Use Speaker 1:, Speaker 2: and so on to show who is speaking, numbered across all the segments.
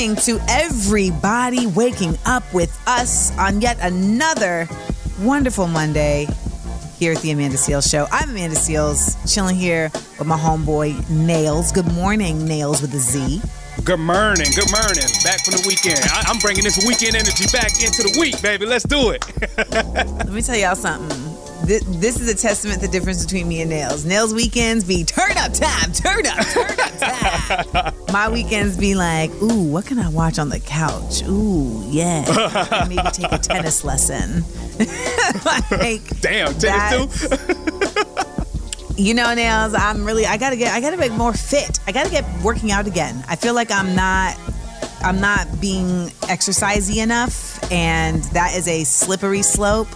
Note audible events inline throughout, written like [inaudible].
Speaker 1: Morning to everybody waking up with us on yet another wonderful Monday here at the Amanda Seales Show. I'm Amanda Seales, chilling here with my homeboy Nailz. Good morning, Nailz with a Z.
Speaker 2: Good morning, good morning. Back from the weekend. I, I'm bringing this weekend energy back into the week, baby. Let's do it. [laughs]
Speaker 1: Let me tell y'all something. This, this is a testament to the difference between me and Nailz. Nailz weekends be turn up time, turn up, turn up time. My weekends be like, ooh, what can I watch on the couch? Ooh, yeah. Maybe take a tennis lesson. [laughs] like,
Speaker 2: Damn, tennis too.
Speaker 1: you know, Nailz, I'm really I gotta get I gotta get more fit. I gotta get working out again. I feel like I'm not I'm not being exercisey enough and that is a slippery slope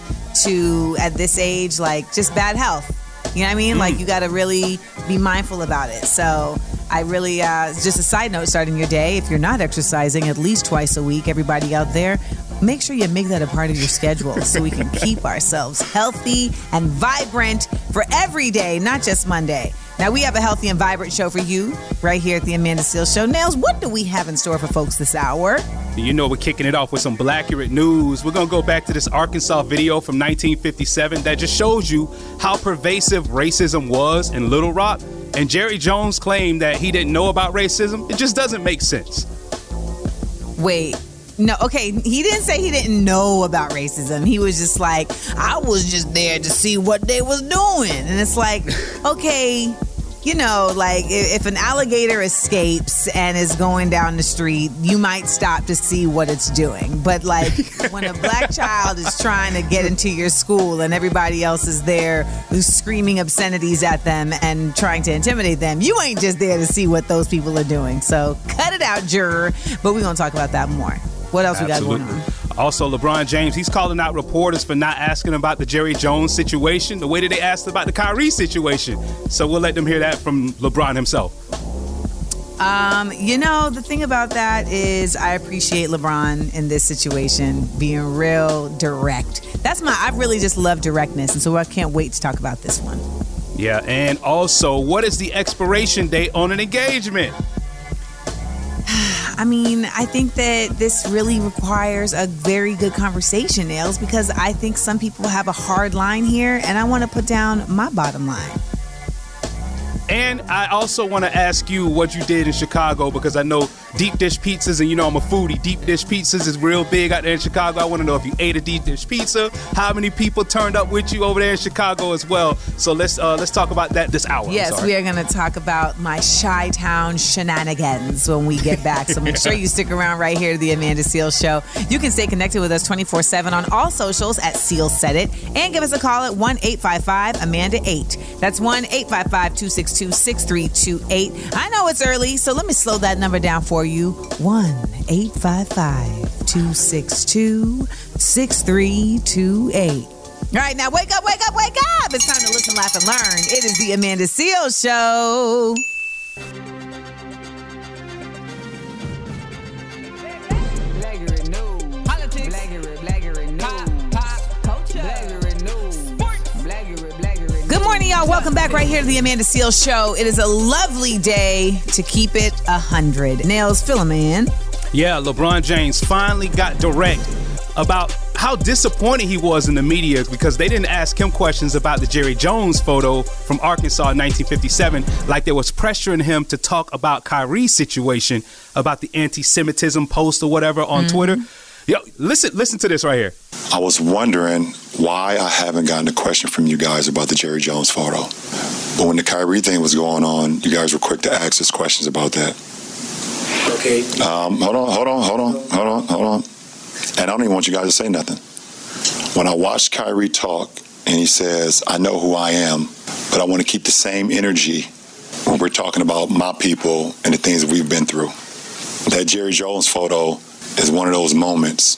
Speaker 1: to at this age, like just bad health. You know what I mean? Like you gotta really be mindful about it. So I really uh just a side note starting your day, if you're not exercising at least twice a week, everybody out there, make sure you make that a part of your schedule so we can [laughs] keep ourselves healthy and vibrant for every day, not just Monday. Now, we have a healthy and vibrant show for you right here at the Amanda Seales Show. Nailz, what do we have in store for folks this hour?
Speaker 2: You know, we're kicking it off with some Blackurate news. We're going to go back to this Arkansas video from 1957 that just shows you how pervasive racism was in Little Rock. And Jerry Jones claimed that he didn't know about racism. It just doesn't make sense.
Speaker 1: Wait. No, okay. He didn't say he didn't know about racism. He was just like, I was just there to see what they was doing. And it's like, [laughs] okay, you know, like if, if an alligator escapes and is going down the street, you might stop to see what it's doing. But like [laughs] when a black child is trying to get into your school and everybody else is there who's screaming obscenities at them and trying to intimidate them, you ain't just there to see what those people are doing. So cut it out, juror. But we're gonna talk about that more. What else we got going on?
Speaker 2: Also, LeBron James, he's calling out reporters for not asking about the Jerry Jones situation the way that they asked about the Kyrie situation. So we'll let them hear that from LeBron himself.
Speaker 1: Um, you know, the thing about that is I appreciate LeBron in this situation being real direct. That's my I really just love directness, and so I can't wait to talk about this one.
Speaker 2: Yeah, and also, what is the expiration date on an engagement?
Speaker 1: I mean, I think that this really requires a very good conversation, Nailz, because I think some people have a hard line here, and I want to put down my bottom line.
Speaker 2: And I also want to ask you what you did in Chicago because I know deep dish pizzas, and you know I'm a foodie. Deep dish pizzas is real big out there in Chicago. I want to know if you ate a deep dish pizza, how many people turned up with you over there in Chicago as well. So let's uh, let's talk about that this hour.
Speaker 1: Yes, we are going to talk about my Chi Town shenanigans when we get back. So make sure [laughs] you stick around right here to the Amanda Seales Show. You can stay connected with us 24 7 on all socials at Seal Said It and give us a call at 1 855 Amanda 8. That's 1 855 262 6328. I know it's early, so let me slow that number down for you 1 855 262 6328. All right, now wake up, wake up, wake up. It's time to listen, laugh, and learn. It is the Amanda Seales Show. Good morning, y'all. Welcome back right here to the Amanda Seales Show. It is a lovely day to keep it a hundred. Nailz, fill in.
Speaker 2: Yeah, LeBron James finally got direct about how disappointed he was in the media because they didn't ask him questions about the Jerry Jones photo from Arkansas in 1957, like there was pressuring him to talk about Kyrie's situation, about the anti-Semitism post or whatever on mm-hmm. Twitter. Yo, listen, listen to this right here.
Speaker 3: I was wondering why I haven't gotten a question from you guys about the Jerry Jones photo. But when the Kyrie thing was going on, you guys were quick to ask us questions about that.
Speaker 4: Okay.
Speaker 3: Um, hold on, hold on, hold on, hold on, hold on. And I don't even want you guys to say nothing. When I watched Kyrie talk and he says, I know who I am, but I want to keep the same energy when we're talking about my people and the things that we've been through. That Jerry Jones photo is one of those moments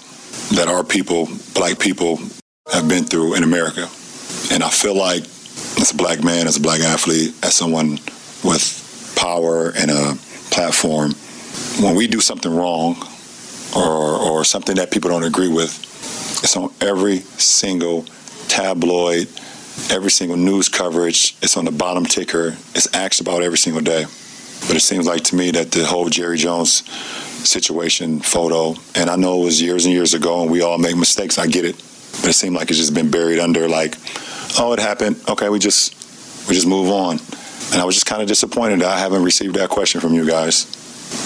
Speaker 3: that our people, black people, have been through in America. And I feel like as a black man, as a black athlete, as someone with power and a platform, when we do something wrong or, or something that people don't agree with, it's on every single tabloid, every single news coverage. It's on the bottom ticker. It's asked about every single day. But it seems like to me that the whole Jerry Jones situation photo, and I know it was years and years ago, and we all make mistakes. I get it, but it seemed like it's just been buried under like, oh, it happened. Okay, we just we just move on. And I was just kind of disappointed that I haven't received that question from you guys.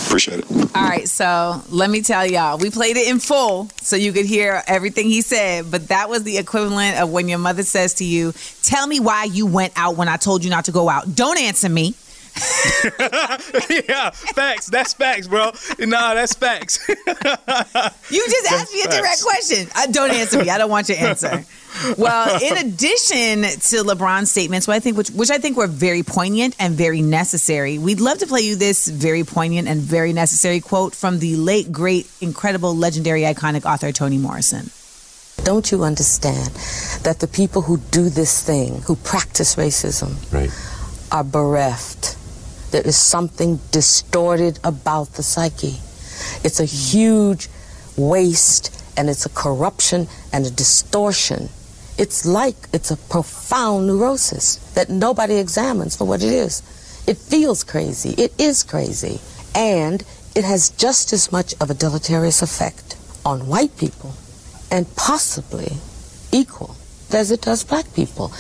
Speaker 3: Appreciate it.
Speaker 1: All right, so let me tell y'all, we played it in full so you could hear everything he said, but that was the equivalent of when your mother says to you, Tell me why you went out when I told you not to go out. Don't answer me. [laughs]
Speaker 2: yeah, facts. That's facts, bro. Nah, that's facts. [laughs]
Speaker 1: You just asked me a direct question. Uh, don't answer me. I don't want your answer. [laughs] Well, in addition to LeBron's statements, which I think which, which I think were very poignant and very necessary, we'd love to play you this very poignant and very necessary quote from the late, great, incredible, legendary, iconic author Toni Morrison.
Speaker 4: Don't you understand that the people who do this thing, who practice racism,
Speaker 5: Right.
Speaker 4: are bereft? There is something distorted about the psyche. It's a huge waste and it's a corruption and a distortion. It's like it's a profound neurosis that nobody examines for what it is. It feels crazy. It is crazy. And it has just as much of a deleterious effect on white people and possibly equal as it does black people.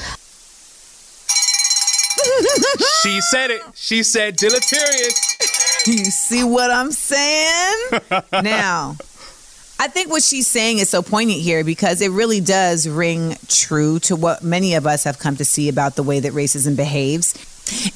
Speaker 2: She said it. She said deleterious.
Speaker 1: You see what I'm saying? [laughs] now, I think what she's saying is so poignant here because it really does ring true to what many of us have come to see about the way that racism behaves.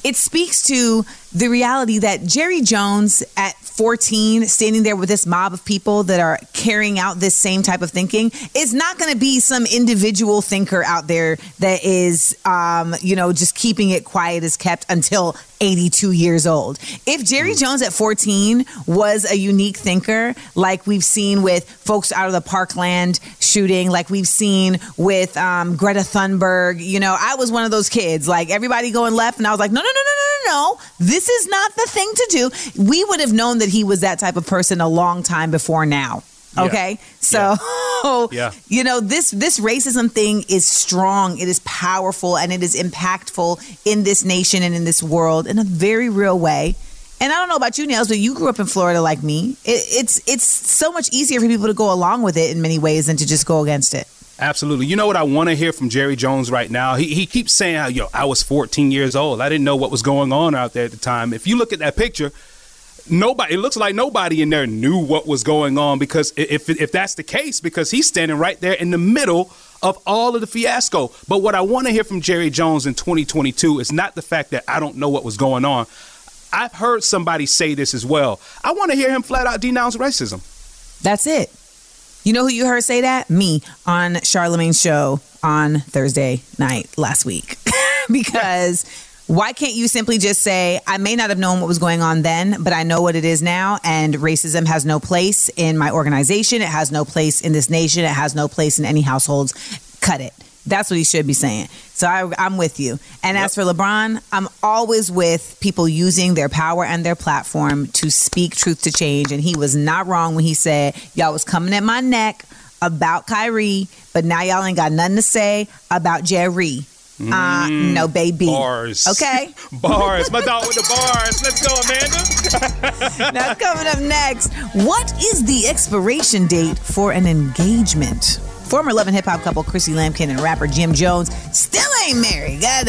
Speaker 1: It speaks to the reality that Jerry Jones at 14, standing there with this mob of people that are carrying out this same type of thinking, is not going to be some individual thinker out there that is, um, you know, just keeping it quiet as kept until 82 years old. If Jerry Jones at 14 was a unique thinker, like we've seen with folks out of the Parkland shooting, like we've seen with um, Greta Thunberg, you know, I was one of those kids, like everybody going left, and I was like, no, no, no, no, no, no, no. This is not the thing to do. We would have known that he was that type of person a long time before now.
Speaker 2: Yeah.
Speaker 1: Okay, so
Speaker 2: Yeah.
Speaker 1: you know this this racism thing is strong, it is powerful, and it is impactful in this nation and in this world in a very real way. And I don't know about you, Nailz, but you grew up in Florida like me. It, it's it's so much easier for people to go along with it in many ways than to just go against it.
Speaker 2: Absolutely. You know what I want to hear from Jerry Jones right now? He, he keeps saying yo, I was 14 years old. I didn't know what was going on out there at the time. If you look at that picture, nobody, it looks like nobody in there knew what was going on because if, if that's the case, because he's standing right there in the middle of all of the fiasco. But what I want to hear from Jerry Jones in 2022 is not the fact that I don't know what was going on. I've heard somebody say this as well. I want to hear him flat out denounce racism.
Speaker 1: That's it. You know who you heard say that? Me on Charlemagne's show on Thursday night last week. [laughs] because why can't you simply just say, I may not have known what was going on then, but I know what it is now, and racism has no place in my organization. It has no place in this nation. It has no place in any households. Cut it. That's what he should be saying. So I, I'm with you. And as for LeBron, I'm always with people using their power and their platform to speak truth to change. And he was not wrong when he said, Y'all was coming at my neck about Kyrie, but now y'all ain't got nothing to say about Jerry. Uh, no, baby.
Speaker 2: Bars.
Speaker 1: Okay. [laughs]
Speaker 2: Bars. My dog with the bars. Let's go, Amanda. [laughs]
Speaker 1: now, coming up next, what is the expiration date for an engagement? Former Love and Hip Hop couple Chrissy Lampkin and rapper Jim Jones still ain't married. God.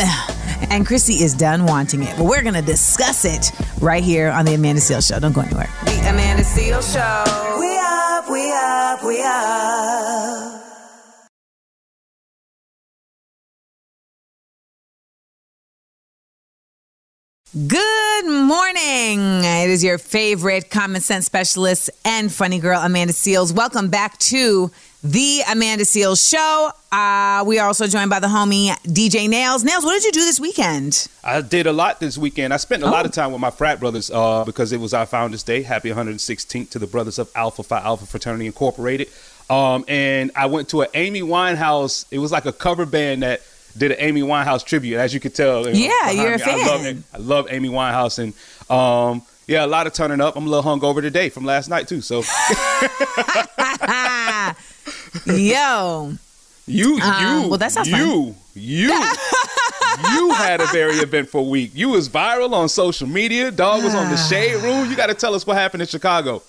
Speaker 1: And Chrissy is done wanting it. But we're going to discuss it right here on The Amanda Seales Show. Don't go anywhere.
Speaker 6: The Amanda Seales Show.
Speaker 7: We up, we up, we up.
Speaker 1: Good morning. It is your favorite common sense specialist and funny girl, Amanda Seales. Welcome back to the Amanda Seales Show. Uh, we are also joined by the homie DJ Nailz. Nailz, what did you do this weekend?
Speaker 2: I did a lot this weekend. I spent a lot
Speaker 1: Oh.
Speaker 2: of time with my frat brothers uh, because it was our Founders Day. Happy 116th to the brothers of Alpha Phi Alpha Fraternity Incorporated. Um, and I went to an Amy Winehouse. It was like a cover band that did an Amy Winehouse tribute, as you could tell.
Speaker 1: Yeah, you're a
Speaker 2: me. I love,
Speaker 1: fan.
Speaker 2: it. I love Amy Winehouse, and um, yeah, a lot of turning up. I'm a little hungover today from last night too. So [laughs] [laughs]
Speaker 1: Yo. [laughs]
Speaker 2: you,
Speaker 1: Um,
Speaker 2: you,
Speaker 1: well, that sounds fun.
Speaker 2: you, you, you had a very eventful week. You was viral on social media. Dog was on the shade room. You got to tell us what happened in Chicago.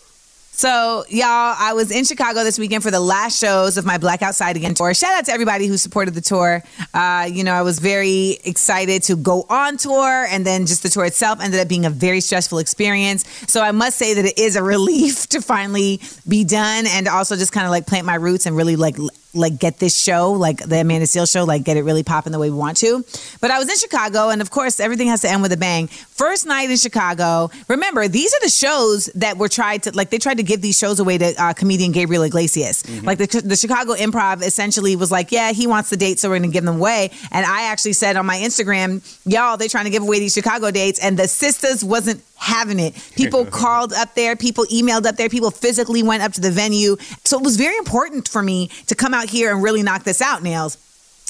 Speaker 1: So, y'all, I was in Chicago this weekend for the last shows of my Black Outside Again tour. Shout out to everybody who supported the tour. Uh, you know, I was very excited to go on tour, and then just the tour itself ended up being a very stressful experience. So, I must say that it is a [laughs] relief to finally be done and also just kind of like plant my roots and really like like get this show, like the Amanda Seales show, like get it really popping the way we want to. But I was in Chicago, and of course, everything has to end with a bang. First night in Chicago. Remember, these are the shows that were tried to like. They tried to give these shows away to uh, comedian Gabriel Iglesias. Like the, the Chicago Improv essentially was like, yeah, he wants the dates, so we're to give them away. And I actually said on my Instagram, y'all, they trying to give away these Chicago dates, and the sisters wasn't having it. People [laughs] called up there, people emailed up there, people physically went up to the venue. So it was very important for me to come out here and really knock this out, Nails.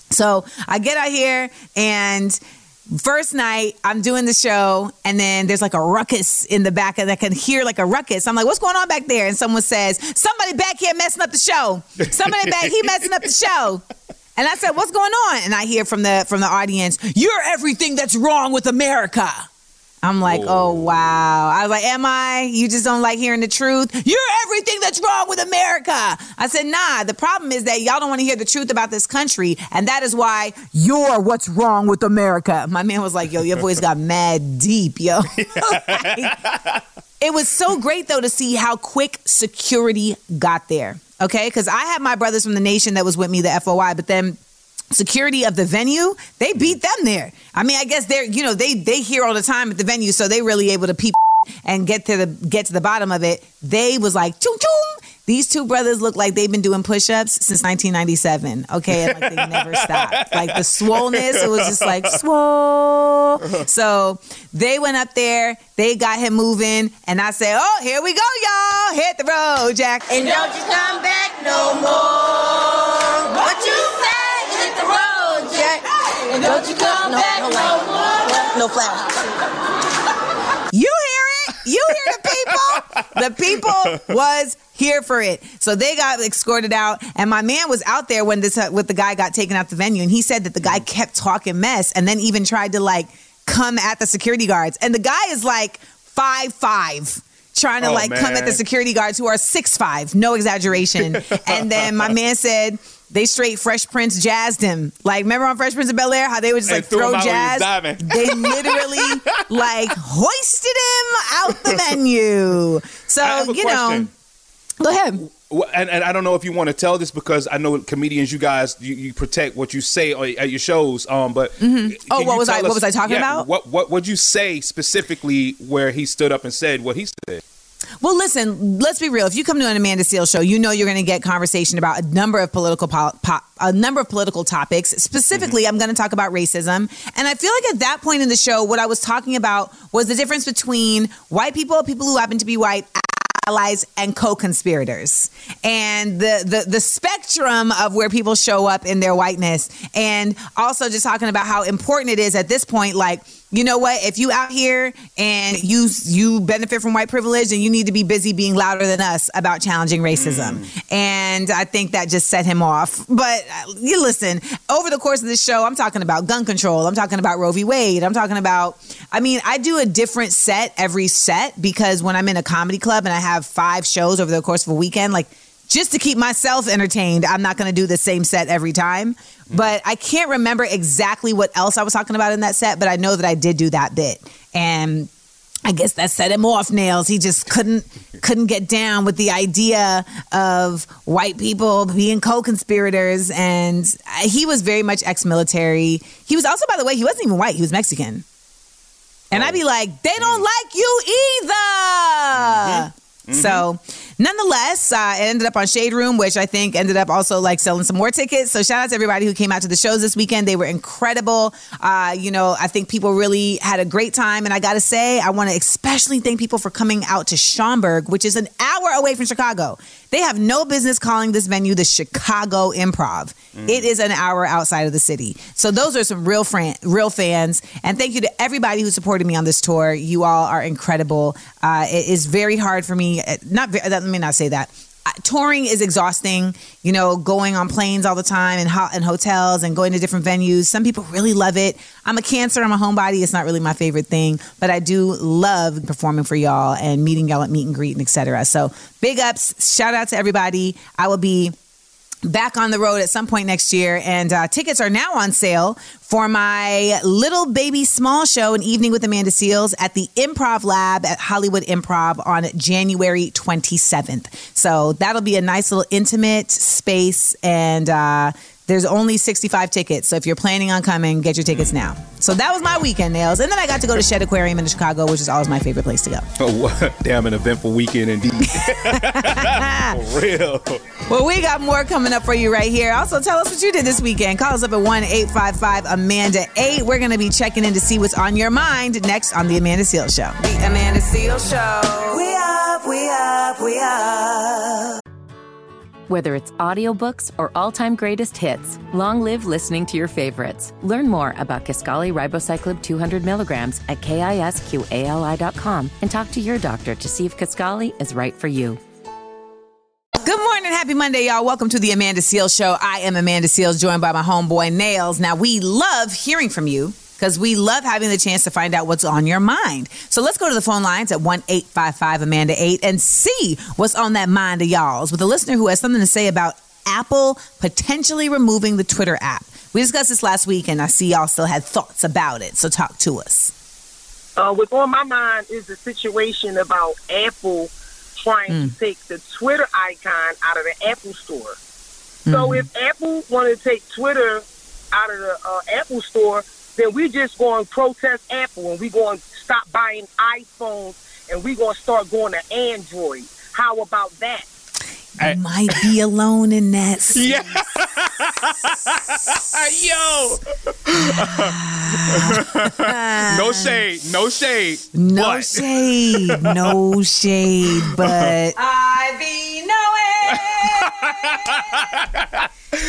Speaker 1: So I get out here and first night I'm doing the show and then there's like a ruckus in the back and I can hear like a ruckus. I'm like, what's going on back there? And someone says, somebody back here messing up the show. Somebody back, he messing up the show. And I said, what's going on? And I hear from the from the audience, you're everything that's wrong with America. I'm like, oh, oh wow. I was like, am I? You just don't like hearing the truth? You're everything that's wrong with America. I said, nah, the problem is that y'all don't want to hear the truth about this country, and that is why you're what's wrong with America. My man was like, yo, your voice got [laughs] mad deep, yo. Like, [laughs] [laughs] it was so great though to see how quick security got there. Okay, because I had my brothers from the nation that was with me, the FOI, but then security of the venue, they mm-hmm. beat them there. I mean, I guess they're you know they they hear all the time at the venue, so they really able to peep and get to the get to the bottom of it. They was like choom choom. These two brothers look like they've been doing push-ups since 1997. Okay, and like they never [laughs] stopped. Like the swollenness, it was just like swole. So they went up there, they got him moving, and I said, "Oh, here we go, y'all! Hit the road, Jack."
Speaker 7: And don't you come back no more. Don't you come back no, more.
Speaker 4: No flash.
Speaker 1: You hear it? You hear the people? the people was here for it. So they got escorted out, and my man was out there when this uh, with the guy got taken out the venue, and he said that the guy kept talking mess, and then even tried to like come at the security guards, and the guy is like five five. Trying to
Speaker 2: Oh,
Speaker 1: like come at the security guards who are six five, no exaggeration. [laughs] and then my man said they straight Fresh Prince jazzed him. Like remember on Fresh Prince of Bel Air how they would just like throw
Speaker 2: out when he was
Speaker 1: jazz. They literally [laughs] like hoisted him out the menu. So
Speaker 2: I have a
Speaker 1: you know, go ahead.
Speaker 2: And, and I don't know if you want to tell this because I know comedians, you guys, you, you protect what you say at your shows. Um, but
Speaker 1: Oh, what was I-
Speaker 2: tell
Speaker 1: what was I talking
Speaker 2: yeah,
Speaker 1: about?
Speaker 2: What what would you say specifically where he stood up and said what he said?
Speaker 1: Well, listen, let's be real. If you come to an Amanda Seales show, you know you're going to get conversation about a number of political pol- po- a number of political topics. Specifically, mm-hmm. I'm going to talk about racism. And I feel like at that point in the show, what I was talking about was the difference between white people, people who happen to be white, allies and co-conspirators and the, the the spectrum of where people show up in their whiteness and also just talking about how important it is at this point like you know what? If you out here and you you benefit from white privilege and you need to be busy being louder than us about challenging racism. And i think that just set him off. But uh, you listen over the course of this show i'm talking about gun control. I'm talking about roe v. Wade. I'm talking about i mean i do a different set every set because when i'm in a comedy club and i have five shows over the course of a weekend like just to keep myself entertained, I'm not going to do the same set every time. Mm. But I can't remember exactly what else I was talking about in that set, but I know that I did do that bit. And I guess that set him off nailz. He just couldn't couldn't get down with the idea of white people being co-conspirators and he was very much ex-military. He was also by the way, he wasn't even white, he was Mexican. And I'd be oh. like, they don't mm. like you either. Mm-hmm. So, mm-hmm. Nonetheless, uh, I ended up on Shade Room, which I think ended up also like selling some more tickets. So, shout out to everybody who came out to the shows this weekend. They were incredible. Uh, you know, I think people really had a great time. And I got to say, I want to especially thank people for coming out to Schaumburg, which is an hour away from Chicago. They have no business calling this venue the Chicago Improv. It is an hour outside of the city. So those are some real fran- real fans. And thank you to everybody who supported me on this tour. You all are incredible. Uh, it is very hard for me. uh, Not let me not say that. Touring is exhausting, you know, going on planes all the time and, ho- and hotels and going to different venues. Some people really love it. I'm a cancer, I'm a homebody. It's not really my favorite thing, but I do love performing for y'all and meeting y'all at meet and greet and etc. So big ups, shout out to everybody. I will be back on the road at some point next year and uh, tickets are now on sale for my little baby small show an evening with amanda seales at the improv lab at hollywood improv on january 27th so that'll be a nice little intimate space and uh, there's only 65 tickets so if you're planning on coming get your tickets now so that was my weekend nailz and then i got to go to Shedd Aquarium in chicago which is always my favorite place to go [laughs]
Speaker 2: Oh, what? damn, an eventful weekend indeed. [laughs] For real.
Speaker 1: Well, we got more coming up for you right here. Also, tell us what you did this weekend. Call us up at 1 855 Amanda 8. We're going to be checking in to see what's on your mind next on The Amanda Seales Show.
Speaker 6: The Amanda Seales Show.
Speaker 7: We up, we up, we up.
Speaker 8: Whether it's audiobooks or all-time greatest hits, long live listening to your favorites. Learn more about Kisqali Ribociclib 200 milligrams at kisqali.com and talk to your doctor to see if Kisqali is right for you.
Speaker 1: Good morning. Happy Monday, y'all. Welcome to The Amanda Seales Show. I am Amanda Seales, joined by my homeboy Nailz. Now, we love hearing from you. Because we love having the chance to find out what's on your mind. So let's go to the phone lines at 1 855 Amanda 8 and see what's on that mind of y'all's with a listener who has something to say about Apple potentially removing the Twitter app. We discussed this last week and I see y'all still had thoughts about it. So talk to us.
Speaker 5: uh, what's on my mind is the situation about Apple trying to take the Twitter icon out of the Apple Store. So if Apple wanted to take Twitter out of the uh, Apple Store, then we just going to protest Apple and we going to stop buying iPhones and we going to start going to Android. How about that?
Speaker 1: You might be alone in that. [laughs]
Speaker 2: Yeah. Yo. [laughs] no shade. No shade.
Speaker 1: No
Speaker 2: but-
Speaker 1: shade, no shade, but [laughs] I be knowing.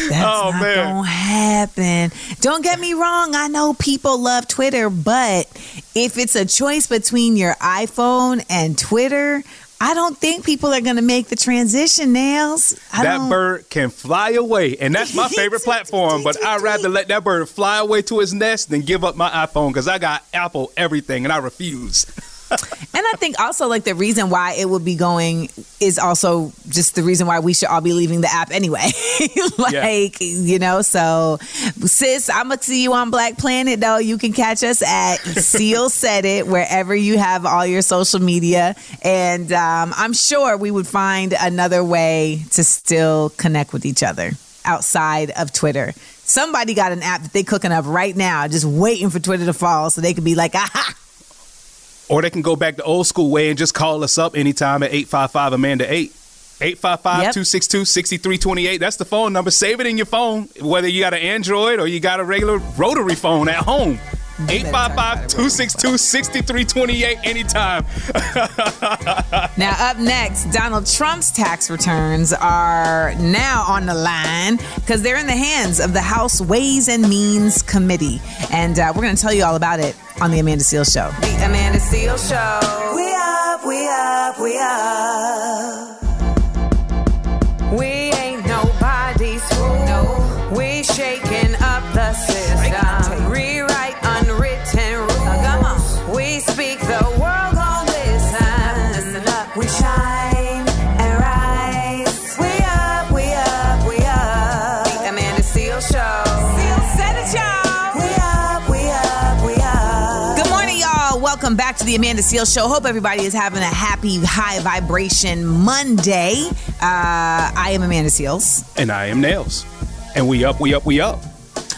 Speaker 1: That's
Speaker 2: Oh,
Speaker 1: not
Speaker 2: man.
Speaker 1: gonna happen. Don't get me wrong. I know people love Twitter, but if it's a choice between your iPhone and Twitter, I don't think people are gonna make the transition. Nailz. I
Speaker 2: that
Speaker 1: don't,
Speaker 2: bird can fly away, and that's my [laughs] favorite platform. But I'd rather let that bird fly away to his nest than give up my iPhone because I got Apple everything, and I refuse.
Speaker 1: And I think also like the reason why it would be going is also just the reason why we should all be leaving the app anyway. [laughs] like, you know, so sis, I'm gonna see you on Black Planet though. You can catch us at Seal Said It wherever you have all your social media. And um, I'm sure we would find another way to still connect with each other outside of Twitter. Somebody got an app that they cooking up right now, just waiting for Twitter to fall so they could be like, aha.
Speaker 2: Or they can go back the old school way and just call us up anytime at 855 Amanda 8. 855 262 6328. That's the phone number. Save it in your phone, whether you got an Android or you got a regular rotary phone at home. 855 262 6328 anytime. [laughs]
Speaker 1: Now, up next, Donald Trump's tax returns are now on the line because they're in the hands of the House Ways and Means Committee. And uh, we're going to tell you all about it on The Amanda Seales Show.
Speaker 6: The Amanda Seales Show.
Speaker 7: We up, we up, we up.
Speaker 6: We
Speaker 1: Welcome back to the Amanda Seales Show. Hope everybody is having a happy, high vibration Monday. Uh, I am Amanda Seales.
Speaker 2: and I am Nailz. And we up, we up, we up.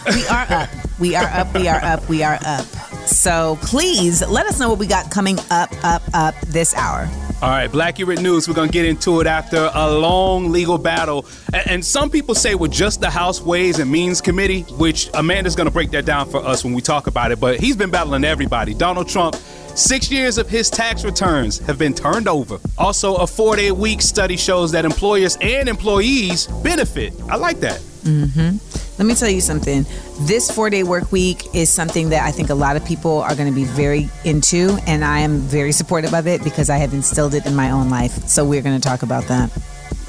Speaker 1: We are up. We are up. We are up. We are up. So please let us know what we got coming up, up, up this hour.
Speaker 2: All right, Blackurate News. We're gonna get into it after a long legal battle, and, and some people say with just the House Ways and Means Committee, which Amanda's gonna break that down for us when we talk about it. But he's been battling everybody. Donald Trump. Six years of his tax returns have been turned over. Also, a four day week study shows that employers and employees benefit. I like that.
Speaker 1: Mm-hmm. Let me tell you something. This four day work week is something that I think a lot of people are going to be very into, and I am very supportive of it because I have instilled it in my own life. So we're going to talk about that.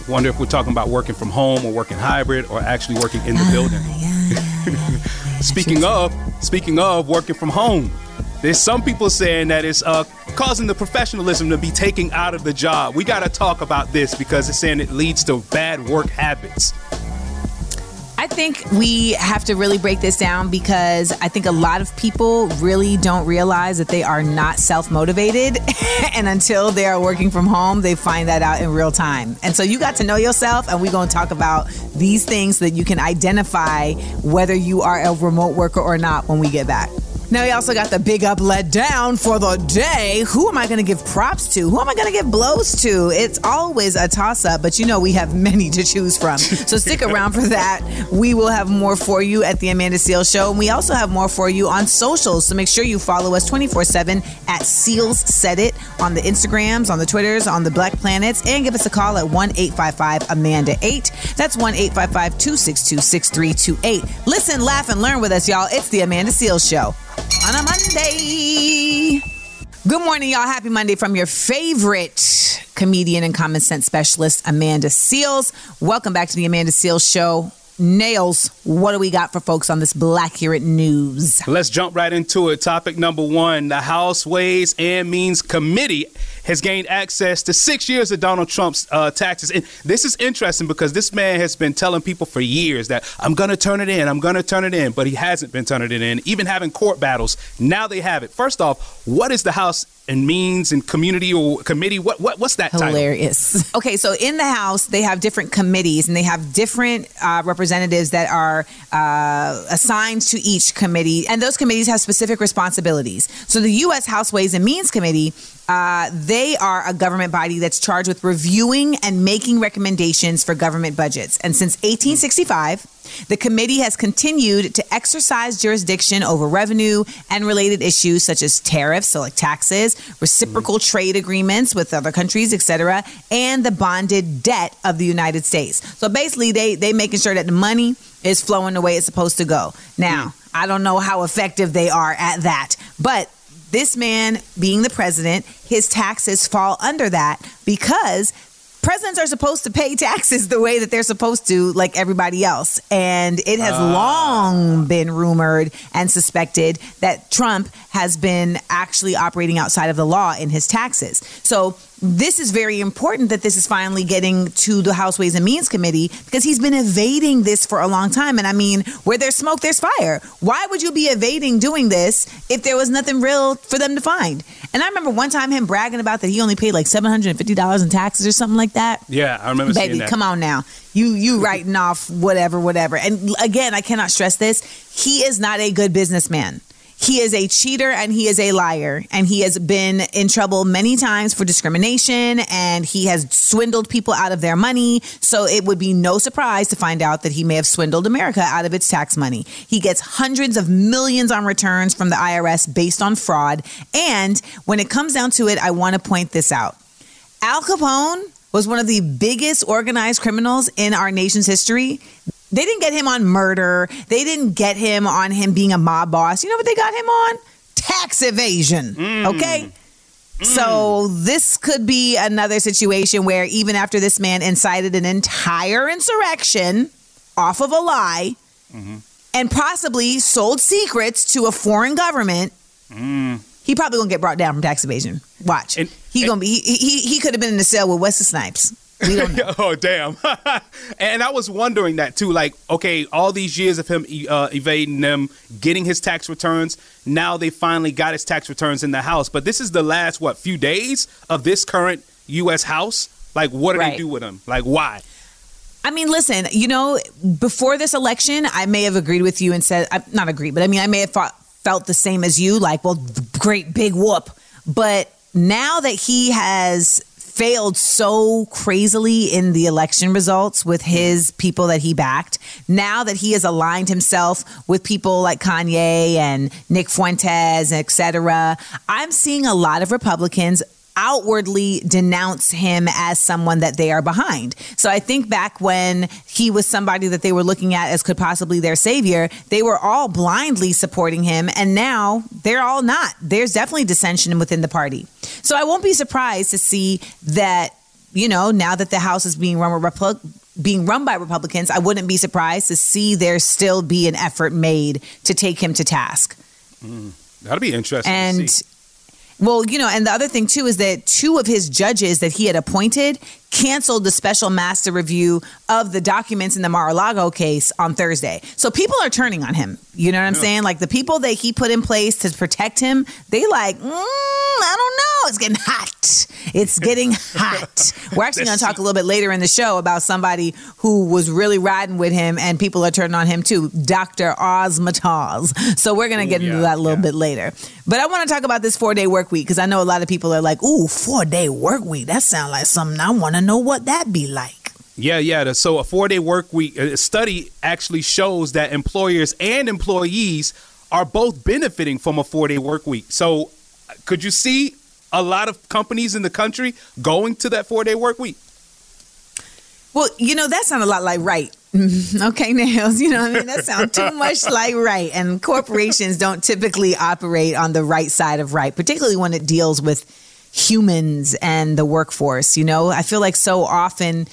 Speaker 2: Wonder if we're talking about working from home or working hybrid or actually working in the building. [laughs] speaking of, speaking of working from home, there's some people saying that it's uh, causing the professionalism to be taken out of the job. We got to talk about this because it's saying it leads to bad work habits.
Speaker 1: I think we have to really break this down because I think a lot of people really don't realize that they are not self motivated. [laughs] and until they are working from home, they find that out in real time. And so you got to know yourself, and we're going to talk about these things so that you can identify whether you are a remote worker or not when we get back. Now, we also got the big up, let down for the day. Who am I going to give props to? Who am I going to give blows to? It's always a toss up, but you know we have many to choose from. [laughs] So stick around for that. We will have more for you at the Amanda Seales Show. And we also have more for you on socials. So make sure you follow us 24 7 at Seals Said It on the Instagrams, on the Twitters, on the Black Planets, and give us a call at 1 855 Amanda 8. That's 1 855 262 6328. Listen, laugh, and learn with us, y'all. It's the Amanda Seales Show on a Monday. Good morning, y'all. Happy Monday from your favorite comedian and common sense specialist, Amanda Seales. Welcome back to the Amanda Seales Show. Nailz, what do we got for folks on this Blackurate News?
Speaker 2: Let's jump right into it. Topic number one The House Ways and Means Committee has gained access to six years of Donald Trump's uh, taxes. And this is interesting because this man has been telling people for years that I'm going to turn it in, I'm going to turn it in, but he hasn't been turning it in, even having court battles. Now they have it. First off, what is the House and Means and Community or Committee? What, what What's that
Speaker 1: Hilarious.
Speaker 2: title? [laughs]
Speaker 1: Okay, so in the House, they have different committees and they have different uh, representatives that are uh, assigned to each committee, and those committees have specific responsibilities. So the U.S. House Ways and Means Committee uh, they are a government body that's charged with reviewing and making recommendations for government budgets. And since 1865, the committee has continued to exercise jurisdiction over revenue and related issues such as tariffs, so like taxes, reciprocal mm-hmm. trade agreements with other countries, etc., and the bonded debt of the United States. So basically, they they making sure that the money is flowing the way it's supposed to go. Now, mm. I don't know how effective they are at that, but this man being the president, his taxes fall under that because presidents are supposed to pay taxes the way that they're supposed to, like everybody else. And it has ah. long been rumored and suspected that Trump has been actually operating outside of the law in his taxes. So this is very important that this is finally getting to the House Ways and Means Committee because he's been evading this for a long time. And I mean, where there's smoke, there's fire. Why would you be evading doing this if there was nothing real for them to find? And I remember one time him bragging about that he only paid like seven hundred and fifty dollars in taxes or something like that.
Speaker 2: Yeah, I remember
Speaker 1: Baby,
Speaker 2: seeing that.
Speaker 1: Baby come on now. You you writing off whatever, whatever. And again, I cannot stress this. He is not a good businessman. He is a cheater and he is a liar. And he has been in trouble many times for discrimination and he has swindled people out of their money. So it would be no surprise to find out that he may have swindled America out of its tax money. He gets hundreds of millions on returns from the IRS based on fraud. And when it comes down to it, I want to point this out. Al Capone was one of the biggest organized criminals in our nation's history. They didn't get him on murder. They didn't get him on him being a mob boss. You know what they got him on? Tax evasion. Mm. Okay? Mm. So this could be another situation where even after this man incited an entire insurrection off of a lie mm-hmm. and possibly sold secrets to a foreign government, mm. he probably gonna get brought down from tax evasion. Watch. he gonna be he he, he could have been in the cell with Wesley Snipes. We don't [laughs] know.
Speaker 2: oh damn! [laughs] and I was wondering that too. Like, okay, all these years of him uh, evading them, getting his tax returns. Now they finally got his tax returns in the House. But this is the last what few days of this current U.S. House. Like, what do
Speaker 1: Right.
Speaker 2: they do with him? Like, why?
Speaker 1: I mean, listen, you know, before this election, I may have agreed with you and said, I- not agreed, but I mean, I may have thought, felt the same as you, like, well, great big whoop. But now that he has failed so crazily in the election results with his people that he backed, now that he has aligned himself with people like Kanye and Nick Fuentes, et cetera, I'm seeing a lot of Republicans outwardly denounce him as someone that they are behind. So I think back when he was somebody that they were looking at as could possibly their savior, they were all blindly supporting him and now they're all not. There's definitely dissension within the party. So I won't be surprised to see that you know, now that the House is being run with Repu- being run by Republicans, I wouldn't be surprised to see there still be an effort made to take him to task.
Speaker 2: Mm, that'll be interesting. to
Speaker 1: And
Speaker 2: see.
Speaker 1: Well, you know, and the other thing too is that two of his judges that he had appointed canceled the special master review of the documents in the Mar-a-Lago case on Thursday. So people are turning on him. You know what I'm saying? Like the people that he put in place to protect him, they like, mm, I don't know. It's getting hot. It's getting [laughs] hot. We're actually going to talk a little bit later in the show about somebody who was really riding with him and people are turning on him too, Dr. Oz Mataz. So we're going to get into
Speaker 2: yeah,
Speaker 1: that a little
Speaker 2: yeah.
Speaker 1: bit later. But I want to talk about this four day work week because I know a lot of people are like, ooh, four day work week. That sounds like something I want to know what that be like.
Speaker 2: Yeah, yeah. So a four day work week study actually shows that employers and employees are both benefiting from a four day work week. So could you see a lot of companies in the country going to that four day work week?
Speaker 1: Well, you know, that sounds a lot like right. [laughs] okay, Nailz, you know what I mean? That sounds too much like right. And corporations don't typically operate on the right side of right, particularly when it deals with humans and the workforce. You know, I feel like so often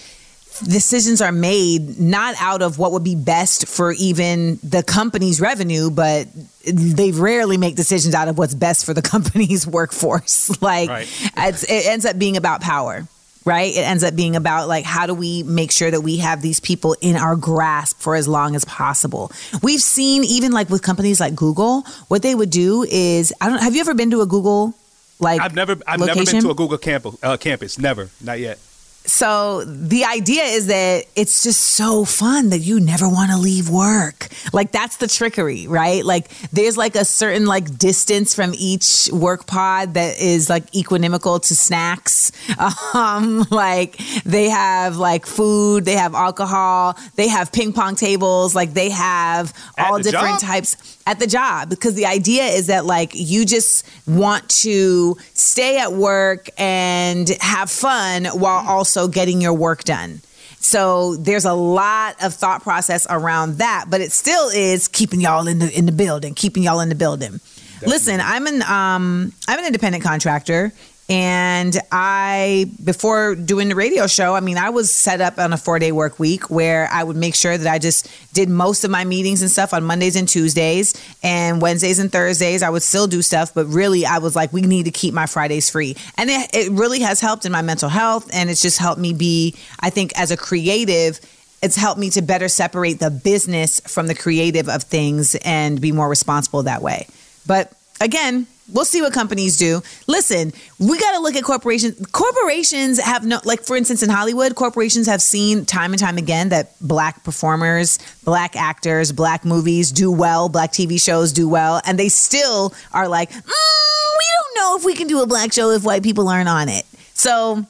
Speaker 1: decisions are made not out of what would be best for even the company's revenue, but they rarely make decisions out of what's best for the [laughs] company's workforce. [laughs] Like
Speaker 2: Right.
Speaker 1: it's, it ends up being about power. Right? It ends up being about like how do we make sure that we have these people in our grasp for as long as possible. We've seen even like with companies like Google, what they would do is I don't have you ever been to a Google like
Speaker 2: I've never I've never been to a Google campus uh, campus. Never. Not yet.
Speaker 1: So the idea is that it's just so fun that you never want to leave work. Like that's the trickery, right? Like there's like a certain like distance from each work pod that is like equanimical to snacks. [laughs] Um like they have like food, they have alcohol, they have ping pong tables, like they have all
Speaker 2: the
Speaker 1: different
Speaker 2: job?
Speaker 1: types at the job because the idea is that like you just want to stay at work and have fun while also getting your work done. So there's a lot of thought process around that, but it still is keeping y'all in the in the building, keeping y'all in the building. Listen, I'm an um I'm an independent contractor and I before doing the radio show, I mean, I was set up on a 4-day work week where I would make sure that I just did most of my meetings and stuff on Mondays and Tuesdays and Wednesdays and Thursdays I would still do stuff, but really I was like we need to keep my Fridays free. And it, it really has helped in my mental health and it's just helped me be I think as a creative it's helped me to better separate the business from the creative of things and be more responsible that way. But again, we'll see what companies do. Listen, we got to look at corporations. Corporations have no, like, for instance, in Hollywood, corporations have seen time and time again that black performers, black actors, black movies do well, black TV shows do well, and they still are like, mm, we don't know if we can do a black show if white people aren't on it. So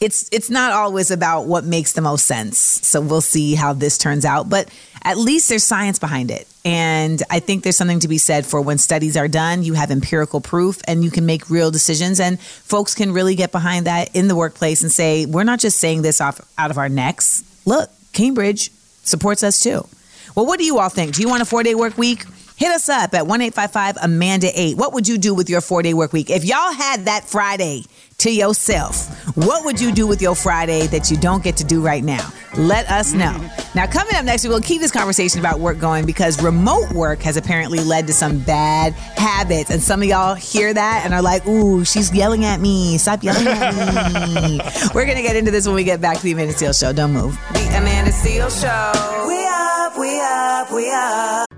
Speaker 1: it's it's not always about what makes the most sense. So we'll see how this turns out, but at least there's science behind it. And I think there's something to be said for when studies are done, you have empirical proof and you can make real decisions and folks can really get behind that in the workplace and say, we're not just saying this off out of our necks. Look, Cambridge supports us too. Well, what do you all think? Do you want a 4-day work week? Hit us up at 1-855 Amanda 8. What would you do with your 4-day work week? If y'all had that Friday to yourself, what would you do with your Friday that you don't get to do right now? Let us know. Now, coming up next, we will keep this conversation about work going because remote work has apparently led to some bad habits. And some of y'all hear that and are like, ooh, she's yelling at me. Stop yelling at me. [laughs] We're going to get into this when we get back to the Amanda Steele Show. Don't move.
Speaker 6: The Amanda Seales Show. We up, we up, we up.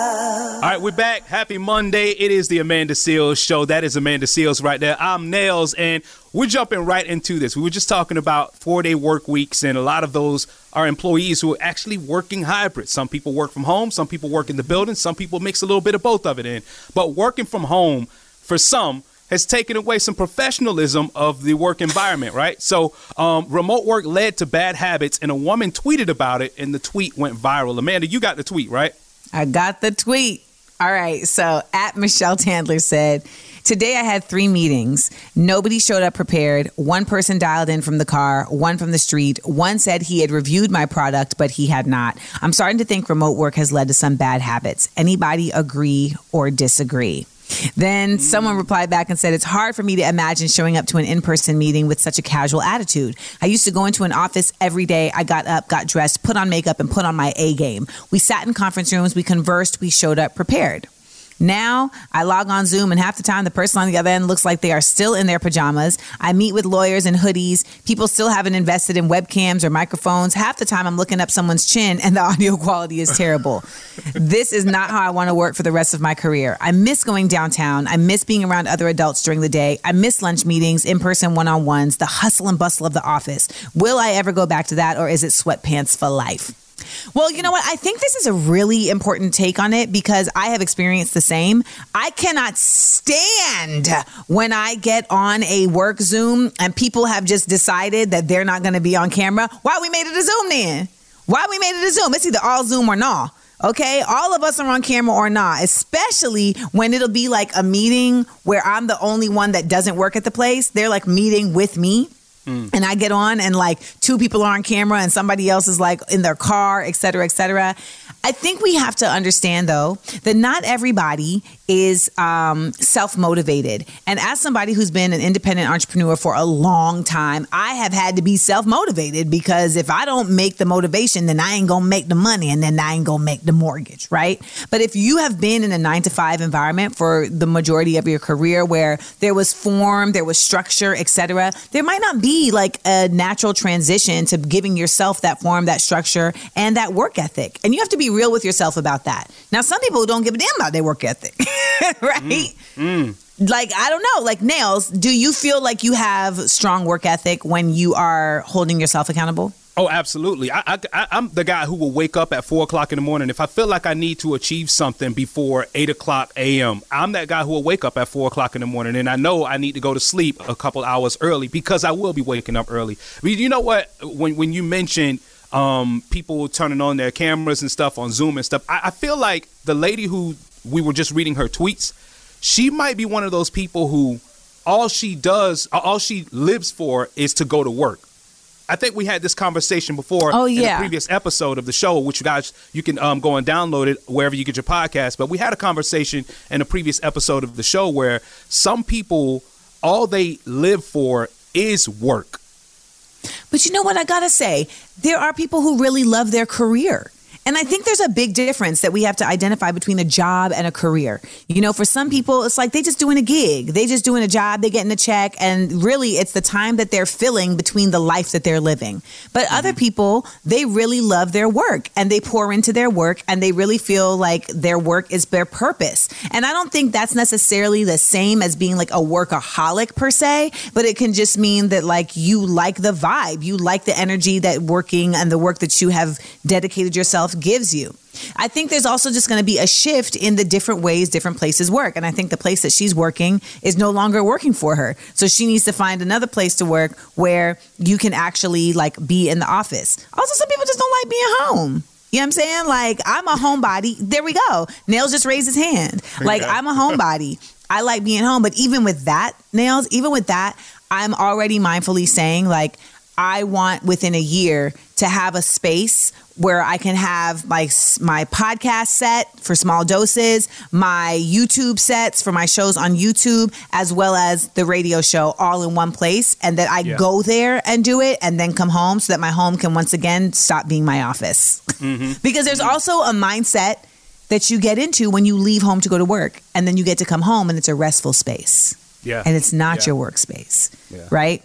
Speaker 2: All right, we're back. Happy Monday. It is the Amanda Seales show. That is Amanda Seales right there. I'm Nailz, and we're jumping right into this. We were just talking about four day work weeks, and a lot of those are employees who are actually working hybrid. Some people work from home, some people work in the building, some people mix a little bit of both of it in. But working from home, for some, has taken away some professionalism of the work environment, right? So, um, remote work led to bad habits, and a woman tweeted about it, and the tweet went viral. Amanda, you got the tweet, right?
Speaker 1: I got the tweet. All right. So at Michelle Tandler said, Today I had three meetings. Nobody showed up prepared. One person dialed in from the car, one from the street. One said he had reviewed my product, but he had not. I'm starting to think remote work has led to some bad habits. Anybody agree or disagree? Then hmm. someone replied back and said, It's hard for me to imagine showing up to an in person meeting with such a casual attitude. I used to go into an office every day. I got up, got dressed, put on makeup, and put on my A game. We sat in conference rooms, we conversed, we showed up prepared. Now I log on Zoom, and half the time the person on the other end looks like they are still in their pajamas. I meet with lawyers in hoodies. People still haven't invested in webcams or microphones. Half the time I'm looking up someone's chin, and the [laughs] audio quality is terrible. this is not how I want to work for the rest of my career. I miss going downtown. I miss being around other adults during the day. I miss lunch meetings, in person one on ones, the hustle and bustle of the office. Will I ever go back to that, or is it sweatpants for life? Well, you know what? I think this is a really important take on it because I have experienced the same. I cannot stand when I get on a work Zoom and people have just decided that they're not going to be on camera. Why we made it a Zoom then? Why we made it a Zoom? It's either all Zoom or no. Okay, all of us are on camera or not, especially when it'll be like a meeting where I'm the only one that doesn't work at the place. They're like meeting with me. Mm. And I get on and like two people are on camera and somebody else is like in their car, et cetera, et cetera. I think we have to understand though that not everybody is um, self motivated. And as somebody who's been an independent entrepreneur for a long time, I have had to be self motivated because if I don't make the motivation, then I ain't gonna make the money and then I ain't gonna make the mortgage, right? But if you have been in a nine to five environment for the majority of your career where there was form, there was structure, et cetera, there might not be like a natural transition to giving yourself that form, that structure, and that work ethic. And you have to be real with yourself about that. Now, some people don't give a damn about their work ethic, [laughs] [laughs] right? Like, I don't know, like Nailz, do you feel like you have strong work ethic when you are holding yourself accountable?
Speaker 2: Oh, absolutely. I, I, I'm the guy who will wake up at four o'clock in the morning. If I feel like I need to achieve something before eight o'clock a.m., I'm that guy who will wake up at four o'clock in the morning, and I know I need to go to sleep a couple hours early because I will be waking up early. But you know what? When when you mentioned um, people turning on their cameras and stuff on Zoom and stuff, I, I feel like the lady who we were just reading her tweets, she might be one of those people who all she does, all she lives for is to go to work. I think we had this conversation before
Speaker 1: Oh,
Speaker 2: in
Speaker 1: yeah.
Speaker 2: a previous episode of the show, which you guys you can um, go and download it wherever you get your podcast. But we had a conversation in a previous episode of the show where some people all they live for is work.
Speaker 1: But you know what I gotta say? There are people who really love their career. And I think there's a big difference that we have to identify between a job and a career. You know, for some people, it's like they just doing a gig, they just doing a job, they getting a check, and really it's the time that they're filling between the life that they're living. But mm-hmm. other people, they really love their work and they pour into their work and they really feel like their work is their purpose. And I don't think that's necessarily the same as being like a workaholic per se, but it can just mean that like you like the vibe, you like the energy that working and the work that you have dedicated yourself gives you. I think there's also just going to be a shift in the different ways different places work. And I think the place that she's working is no longer working for her. So she needs to find another place to work where you can actually like be in the office. Also, some people just don't like being home. You know what I'm saying? Like, I'm a homebody. There we go. Nailz just raised his hand. Like, I'm a homebody. I like being home. But even with that, Nailz, even with that, I'm already mindfully saying, like, I want within a year to have a space where I can have my my podcast set for small doses, my YouTube sets for my shows on YouTube, as well as the radio show all in one place, and that I
Speaker 2: Yeah.
Speaker 1: go there and do it, and then come home so that my home can once again stop being my office. Mm-hmm. [laughs] because there's also a mindset that you get into when you leave home to go to work, and then you get to come home and it's a restful space
Speaker 2: Yeah.
Speaker 1: and it's not
Speaker 2: Yeah.
Speaker 1: your workspace,
Speaker 2: Yeah.
Speaker 1: right?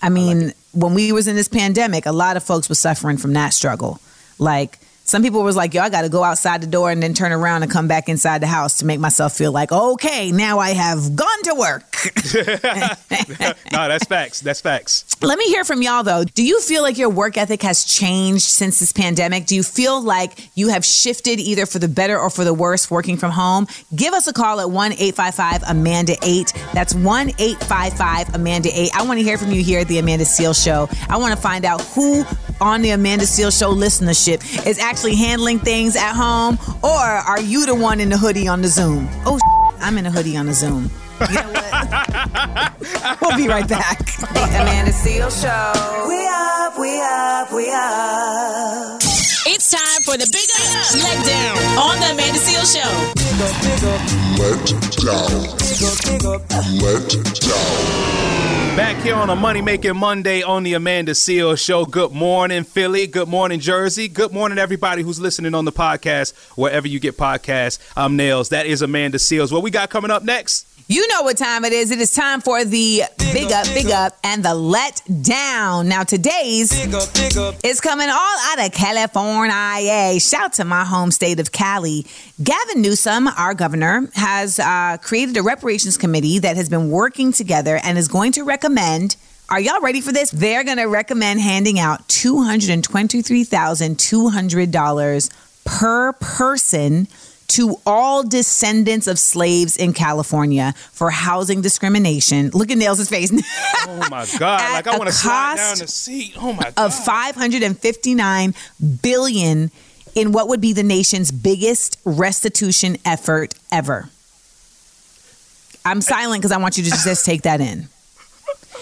Speaker 1: I mean, when we was in this pandemic, a lot of folks were suffering from that struggle. Like Some people was like, yo, I got to go outside the door and then turn around and come back inside the house to make myself feel like, okay, now I have gone to work. [laughs]
Speaker 2: no, that's facts. That's facts.
Speaker 1: Let me hear from y'all though. Do you feel like your work ethic has changed since this pandemic? Do you feel like you have shifted either for the better or for the worse working from home? Give us a call at 1 855 Amanda 8. That's 1 855 Amanda 8. I want to hear from you here at the Amanda Seal Show. I want to find out who on the Amanda Seal Show listenership is actually handling things at home, or are you the one in the hoodie on the Zoom? Oh, I'm in a hoodie on the Zoom. You know what? we'll be right back.
Speaker 7: The Amanda Seal Show. We up, we up, we up.
Speaker 9: It's time for the Big Up Let Down on the Amanda Seal Show.
Speaker 2: Back here on a Money Making Monday on the Amanda Seal Show. Good morning, Philly. Good morning, Jersey. Good morning, everybody who's listening on the podcast, wherever you get podcasts. I'm Nailz. That is Amanda Seales. What we got coming up next?
Speaker 1: You know what time it is. It is time for the big up, big up, and the let down. Now, today's big up is coming all out of California. Shout to my home state of Cali. Gavin Newsom, our governor, has uh, created a reparations committee that has been working together and is going to recommend. Are y'all ready for this? They're going to recommend handing out $223,200 per person to all descendants of slaves in California for housing discrimination. Look at Nailz' face. [laughs]
Speaker 2: Oh my God! Like I want to slide down
Speaker 1: cost
Speaker 2: the seat. Oh my God.
Speaker 1: of
Speaker 2: God!
Speaker 1: 559 billion in what would be the nation's biggest restitution effort ever. I'm silent because I want you to just take that in.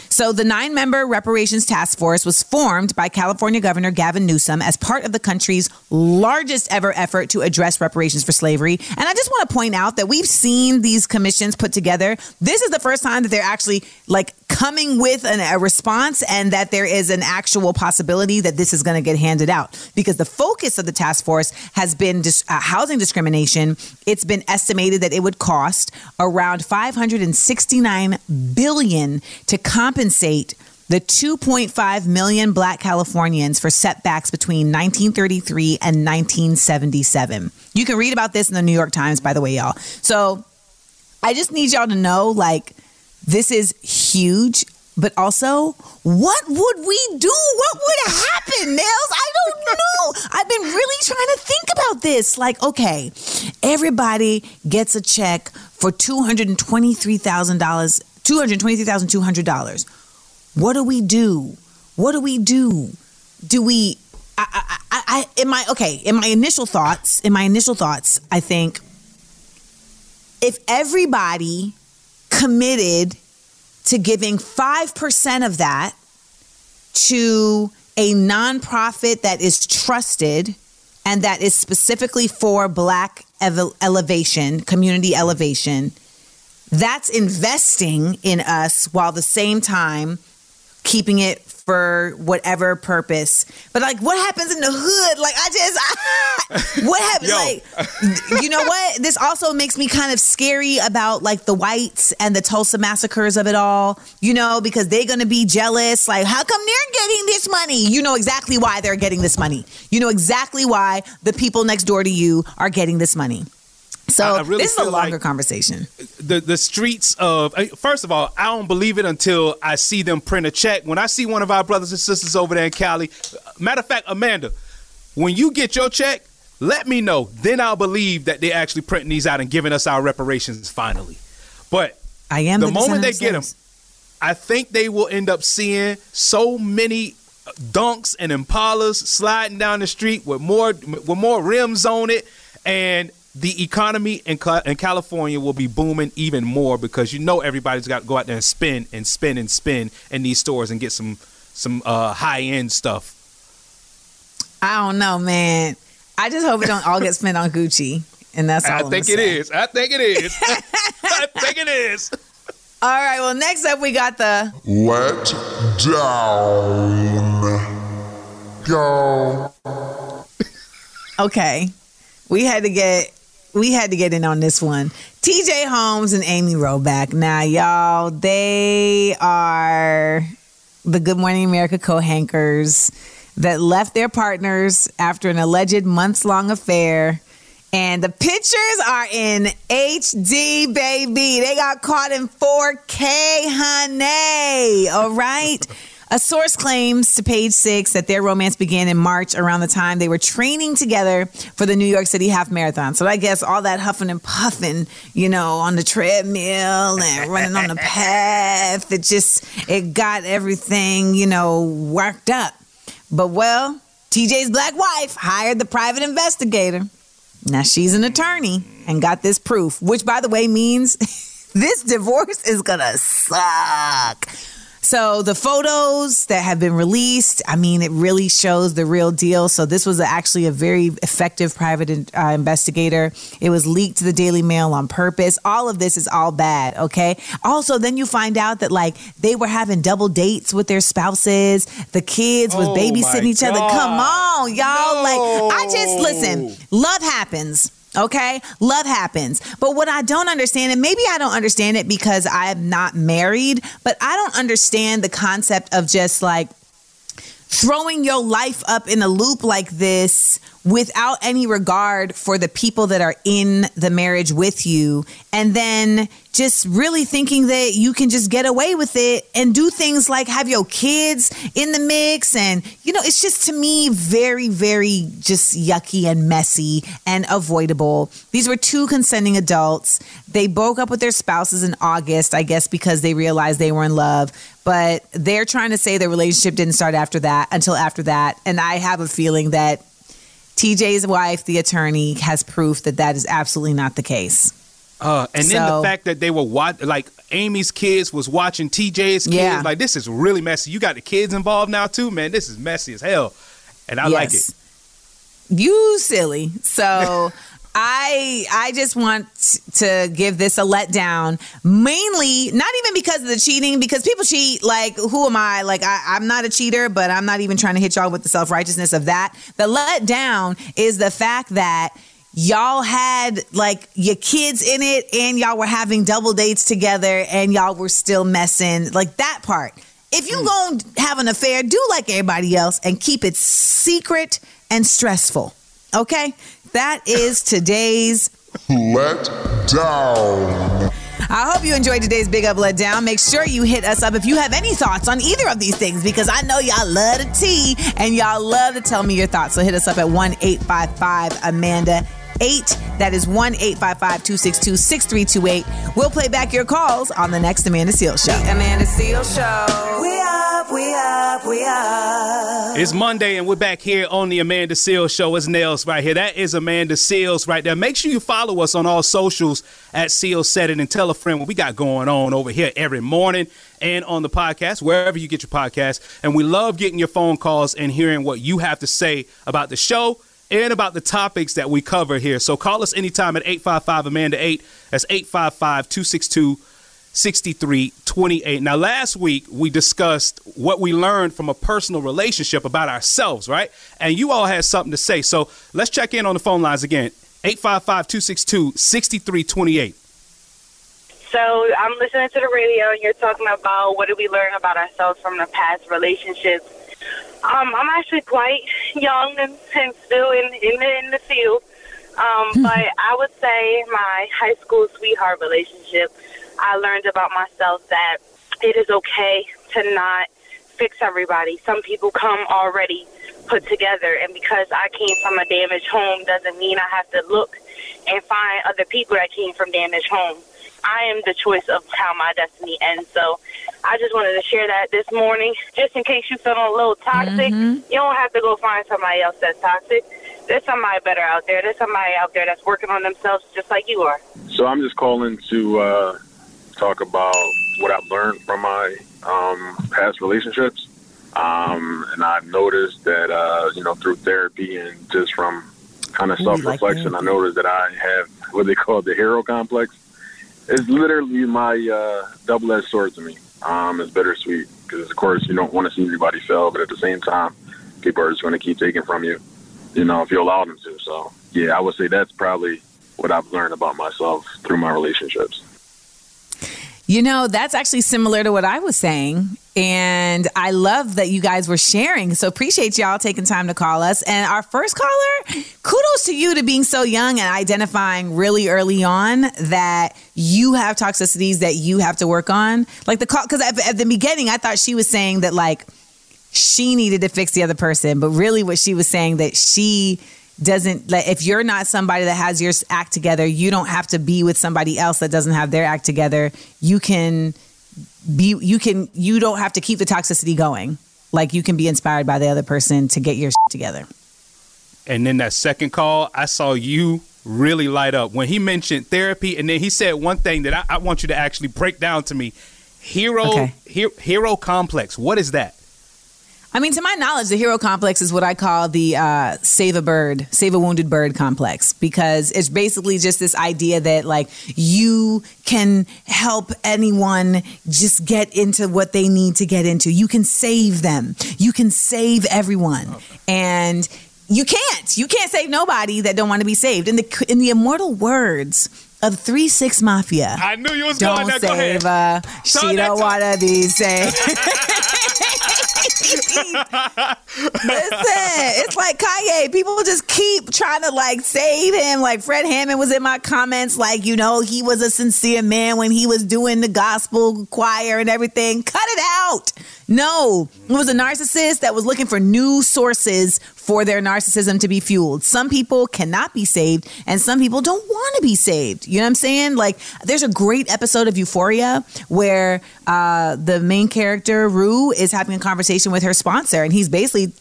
Speaker 1: So, the nine member reparations task force was formed by California Governor Gavin Newsom as part of the country's largest ever effort to address reparations for slavery. And I just want to point out that we've seen these commissions put together. This is the first time that they're actually like coming with an, a response and that there is an actual possibility that this is going to get handed out because the focus of the task force has been dis- uh, housing discrimination. It's been estimated that it would cost around 569 billion to compensate the 2.5 million black Californians for setbacks between 1933 and 1977. You can read about this in the New York Times, by the way, y'all. So I just need y'all to know like, this is huge, but also, what would we do? What would happen, Nailz? I don't know. I've been really trying to think about this. Like, okay, everybody gets a check for $223,000, $223,200. What do we do? What do we do? Do we I, I, I, in my okay in my initial thoughts in my initial thoughts I think if everybody committed to giving 5% of that to a nonprofit that is trusted and that is specifically for black ev- elevation community elevation that's investing in us while the same time keeping it for whatever purpose. But like, what happens in the hood? Like, I just, [laughs] what happens? Like, you know what? This also makes me kind of scary about like the whites and the Tulsa massacres of it all. You know, because they're gonna be jealous. Like, how come they're getting this money? You know exactly why they're getting this money. You know exactly why the people next door to you are getting this money. So
Speaker 2: really
Speaker 1: this is a
Speaker 2: feel like-
Speaker 1: longer conversation.
Speaker 2: the the streets of first of all, I don't believe it until I see them print a check. When I see one of our brothers and sisters over there in Cali, matter of fact, Amanda, when you get your check, let me know. Then I'll believe that they're actually printing these out and giving us our reparations finally. But
Speaker 1: I am
Speaker 2: the
Speaker 1: the
Speaker 2: moment they get them. I think they will end up seeing so many donks and impalas sliding down the street with more with more rims on it, and the economy in, Ca- in California will be booming even more because you know everybody's got to go out there and spend and spend and spend in these stores and get some some uh, high end stuff.
Speaker 1: I don't know, man. I just hope it don't all get spent on Gucci. And that's all
Speaker 2: I
Speaker 1: I'm
Speaker 2: think
Speaker 1: gonna
Speaker 2: it
Speaker 1: say.
Speaker 2: is. I think it is. [laughs] I think it is.
Speaker 1: All right, well, next up we got the
Speaker 10: Let down. Go.
Speaker 1: okay. We had to get we had to get in on this one. TJ Holmes and Amy Robach. Now, y'all, they are the Good Morning America co-hankers. that left their partners after an alleged months long affair. And the pictures are in HD, baby. They got caught in 4K, honey. All right. [laughs] A source claims to page six that their romance began in March around the time they were training together for the New York City Half Marathon. So I guess all that huffing and puffing, you know, on the treadmill and running on the [laughs] path, it just it got everything, you know, worked up. But well, TJ's black wife hired the private investigator. Now she's an attorney and got this proof, which by the way means [laughs] this divorce is gonna suck. So the photos that have been released, I mean, it really shows the real deal. So this was actually a very effective private uh, investigator. It was leaked to the Daily Mail on purpose. All of this is all bad. Okay. Also, then you find out that like they were having double dates with their spouses. The kids was
Speaker 2: Oh,
Speaker 1: babysitting
Speaker 2: my
Speaker 1: each other. Come on, y'all.
Speaker 2: No.
Speaker 1: Like I just listen. Love happens. Okay, love happens. But what I don't understand, and maybe I don't understand it because I am not married, but I don't understand the concept of just like throwing your life up in a loop like this without any regard for the people that are in the marriage with you and then just really thinking that you can just get away with it and do things like have your kids in the mix. And you know it's just to me very very just yucky and messy and avoidable. These were two consenting adults. They broke up with their spouses in august i guess because they realized they were in love. But they're trying to say their relationship didn't start after that until after that. And i have a feeling that TJ's wife, the attorney, has proof that that is absolutely not the case.
Speaker 2: Uh, and then the fact that they were watch like Amy's kids was watching TJ's kids.
Speaker 1: Yeah.
Speaker 2: Like this is really messy. You got the kids involved now too, man. This is messy as hell, and I like it.
Speaker 1: You silly. So [laughs] I I just want to give this a letdown. Mainly, not even because of the cheating, because people cheat. Like, who am I? Like, I, I'm not a cheater, but I'm not even trying to hit y'all with the self righteousness of that. The letdown is the fact that y'all had like your kids in it and y'all were having double dates together and y'all were still messing like that part if you mm. gonna have an affair do like everybody else and keep it secret and stressful okay that is today's
Speaker 10: Let down.
Speaker 1: I hope you enjoyed today's Big Up Let Down. Make sure you hit us up if you have any thoughts on either of these things because I know y'all love the tea and y'all love to tell me your thoughts. So hit us up at 1 855 Amanda 8. That is 1 855 262 6328. We'll play back your calls on the next Amanda Seal Show. Amanda Seal Show. We up, we up, we up.
Speaker 2: It's Monday, and we're back here on the Amanda Seales Show. It's Nailz right here. That is Amanda Seales right there. Make sure you follow us on all socials at Seales Said It and tell a friend what we got going on over here every morning and on the podcast, wherever you get your podcast. And we love getting your phone calls and hearing what you have to say about the show and about the topics that we cover here. So call us anytime at 855 Amanda 8. That's 855 262 6328. Now, last week we discussed what we learned from a personal relationship about ourselves, right? And you all had something to say. So let's check in on the phone lines again 855 262 6328.
Speaker 11: So I'm listening to the radio, and you're talking about what did we learn about ourselves from the past relationships. Um, I'm actually quite young and, and still in in the, in the field, um, but I would say my high school sweetheart relationship. I learned about myself that it is okay to not fix everybody. Some people come already put together, and because I came from a damaged home doesn't mean I have to look and find other people that came from damaged homes. I am the choice of how my destiny ends. So I just wanted to share that this morning, just in case you're feeling a little toxic. You don't have to go find somebody else that's toxic. There's somebody better out there. There's somebody out there that's working on themselves just like you are.
Speaker 12: So I'm just calling to uh, talk about what I've learned from my um, past relationships. Um, and I've noticed that, uh, you know, through therapy and just from kind of self-reflection, I noticed that I have what they call the hero complex. It's literally my uh, double-edged sword to me. Um, it's bittersweet because, of course, you don't want to see anybody fail, but at the same time, people are just going to keep taking from you, you know, if you allow them to. So, yeah, I would say that's probably what I've learned about myself through my relationships.
Speaker 1: You know, that's actually similar to what I was saying. And I love that you guys were sharing. So appreciate y'all taking time to call us. And our first caller, kudos to you to being so young and identifying really early on that you have toxicities that you have to work on. Like the call, because at, at the beginning, I thought she was saying that like she needed to fix the other person, but really what she was saying that she doesn't like if you're not somebody that has your act together, you don't have to be with somebody else that doesn't have their act together. You can be you can you don't have to keep the toxicity going. Like you can be inspired by the other person to get your shit together.
Speaker 2: And then that second call, I saw you really light up when he mentioned therapy, and then he said one thing that I, I want you to actually break down to me. Hero,
Speaker 1: Okay.
Speaker 2: hero, hero complex. What is that?
Speaker 1: I mean, to my knowledge, the hero complex is what I call the uh, save a bird, save a wounded bird complex, because it's basically just this idea that like you can help anyone just get into what they need to get into. You can save them. You can save everyone, and you can't. You can't save nobody that don't want to be saved. In the in the immortal words of Three Six Mafia,
Speaker 2: I knew you was
Speaker 1: don't
Speaker 2: going there. Go ahead.
Speaker 1: save her.
Speaker 2: Tell
Speaker 1: She don't want to be saved. [laughs] Listen, it's like Kanye. People just keep trying to like save him. Like Fred Hammond was in my comments, like, you know, he was a sincere man when he was doing the gospel choir and everything. Cut it out. No, it was a narcissist that was looking for new sources for their narcissism to be fueled. Some people cannot be saved, and some people don't want to be saved. You know what I'm saying? Like, there's a great episode of Euphoria where uh, the main character, Rue, is having a conversation with her sponsor, and he's basically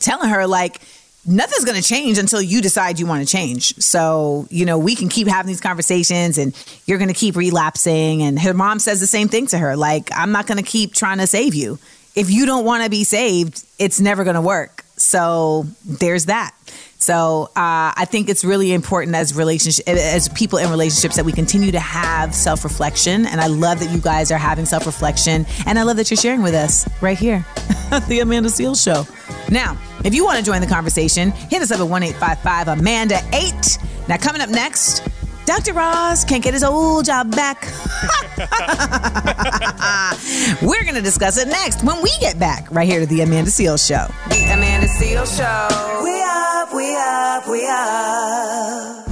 Speaker 1: telling her, like, nothing's going to change until you decide you want to change. So, you know, we can keep having these conversations and you're going to keep relapsing. And her mom says the same thing to her like, I'm not going to keep trying to save you. If you don't want to be saved, it's never going to work. So, there's that. So uh, I think it's really important as relationship as people in relationships that we continue to have self reflection, and I love that you guys are having self reflection, and I love that you're sharing with us right here, [laughs] the Amanda Seales Show. Now, if you want to join the conversation, hit us up at one eight five five Amanda eight. Now coming up next. Dr. Oz can't get his old job back. [laughs] We're going to discuss it next when we get back right here to the Amanda Seales Show.
Speaker 6: The Amanda Seal Show.
Speaker 7: We up, we up, we up.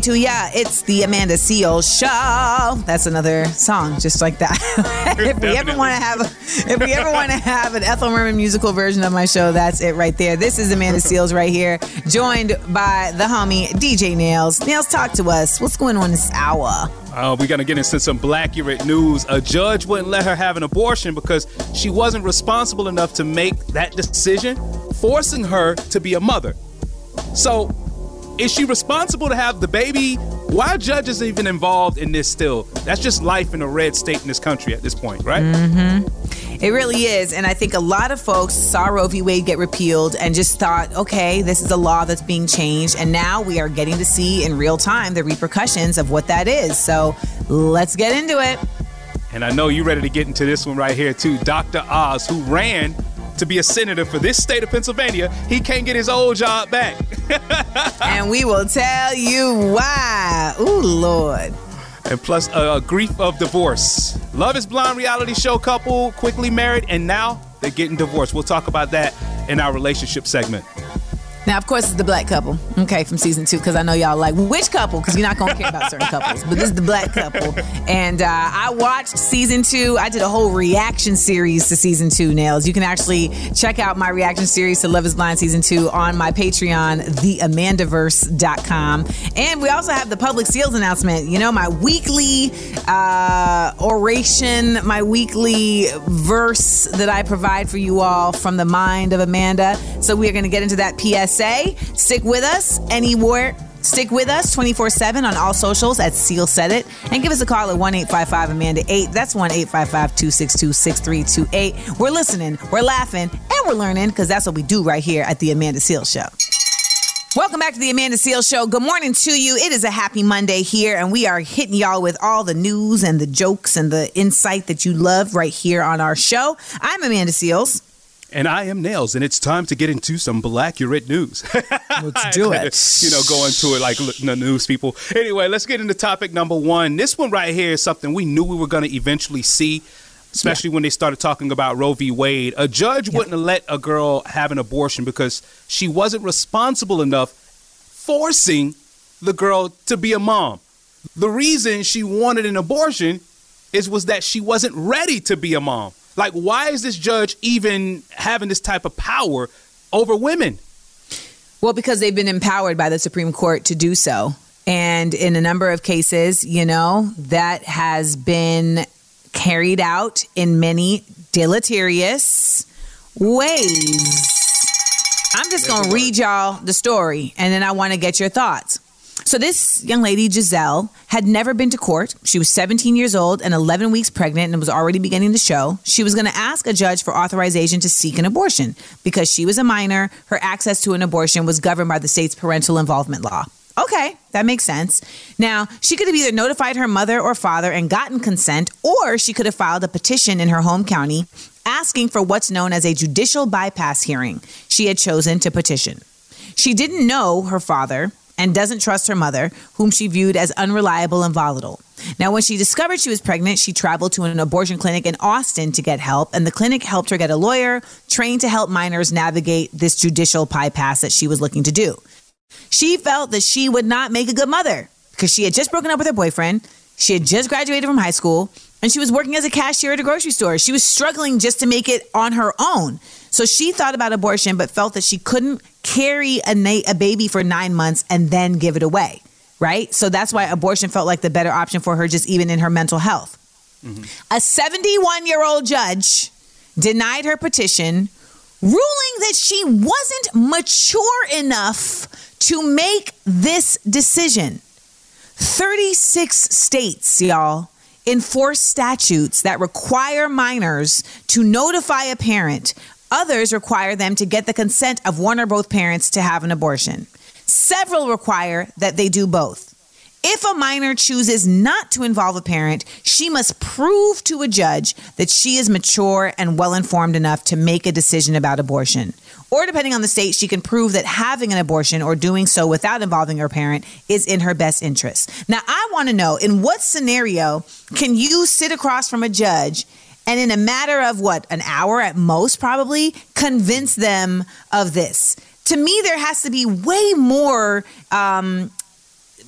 Speaker 1: To ya. It's the Amanda Seal Show. That's another song, just like that. [laughs] if we ever want to have, if we ever want to have an Ethel Merman musical version of my show, that's it right there. This is Amanda Seales right here, joined by the homie DJ Nailz. Nailz, talk to us. What's going on this hour?
Speaker 2: Uh, we're going to get into some Blackurate news. A judge wouldn't let her have an abortion because she wasn't responsible enough to make that decision, forcing her to be a mother. So, is she responsible to have the baby? Why are judges even involved in this still? That's just life in a red state in this country at this point, right? Mm-hmm.
Speaker 1: It really is. And I think a lot of folks saw Roe v. Wade get repealed and just thought, okay, this is a law that's being changed. And now we are getting to see in real time the repercussions of what that is. So let's get into it.
Speaker 2: And I know you're ready to get into this one right here, too. Dr. Oz, who ran to be a senator for this state of Pennsylvania, he can't get his old job back. [laughs]
Speaker 1: and we will tell you why. Ooh, Lord.
Speaker 2: and plus a grief of divorce. Love is Blind reality show couple quickly married and now they're getting divorced. We'll talk about that in our relationship segment.
Speaker 1: Now, of course, it's the black couple, okay, from season two, because I know y'all like which couple, because you're not going to care about certain [laughs] couples, but this is the black couple. And uh, I watched season two. I did a whole reaction series to season two, Nailz. You can actually check out my reaction series to Love is Blind season two on my Patreon, theamandaverse.com. And we also have the public Seales announcement, you know, my weekly uh, oration, my weekly verse that I provide for you all from the mind of Amanda. So we are going to get into that PSA. Stick with us anywhere. Stick with us 24 7 on all socials at Seal Said It and give us a call at 1 855 Amanda 8. That's 1 855 262 6328. We're listening, we're laughing, and we're learning because that's what we do right here at The Amanda Seal Show. Welcome back to the Amanda Seal Show. Good morning to you. It is a happy Monday here, and we are hitting y'all with all the news and the jokes and the insight that you love right here on our show. I'm Amanda Seales.
Speaker 2: And I am Nailz, and it's time to get into some Blackurate news. [laughs]
Speaker 1: Let's do it. [laughs]
Speaker 2: you know, going to it like the news people. Anyway, let's get into topic number one. This one right here is something we knew we were going to eventually see, especially when they started talking about Roe v. Wade. A judge wouldn't let a girl have an abortion because she wasn't responsible enough forcing the girl to be a mom. The reason she wanted an abortion is was that she wasn't ready to be a mom. Like, why is this judge even having this type of power over women?
Speaker 1: Well, because they've been empowered by the Supreme Court to do so. And in a number of cases, you know, that has been carried out in many deleterious ways. I'm just going to read y'all the story and then I want to get your thoughts. So, this young lady, Giselle, had never been to court. She was 17 years old and 11 weeks pregnant and was already beginning to show. She was going to ask a judge for authorization to seek an abortion because she was a minor. Her access to an abortion was governed by the state's parental involvement law. Okay, that makes sense. Now, she could have either notified her mother or father and gotten consent, or she could have filed a petition in her home county asking for what's known as a judicial bypass hearing. She had chosen to petition. She didn't know her father and doesn't trust her mother, whom she viewed as unreliable and volatile. Now, when she discovered she was pregnant, she traveled to an abortion clinic in Austin to get help, and the clinic helped her get a lawyer trained to help minors navigate this judicial bypass that she was looking to do. She felt that she would not make a good mother because she had just broken up with her boyfriend, she had just graduated from high school, and she was working as a cashier at a grocery store. She was struggling just to make it on her own. So she thought about abortion, but felt that she couldn't carry a, na- a baby for nine months and then give it away. Right. So that's why abortion felt like the better option for her, just even in her mental health. Mm-hmm. A 71 year old judge denied her petition, ruling that she wasn't mature enough to make this decision. 36 states, y'all, enforce statutes that require minors to notify a parent. Others require them to get the consent of one or both parents to have an abortion. Several require that they do both. If a minor chooses not to involve a parent, she must prove to a judge that she is mature and well informed enough to make a decision about abortion. Or, depending on the state, she can prove that having an abortion or doing so without involving her parent is in her best interest. Now, I want to know in what scenario can you sit across from a judge and, in a matter of what, an hour at most, probably convince them of this? To me, there has to be way more um,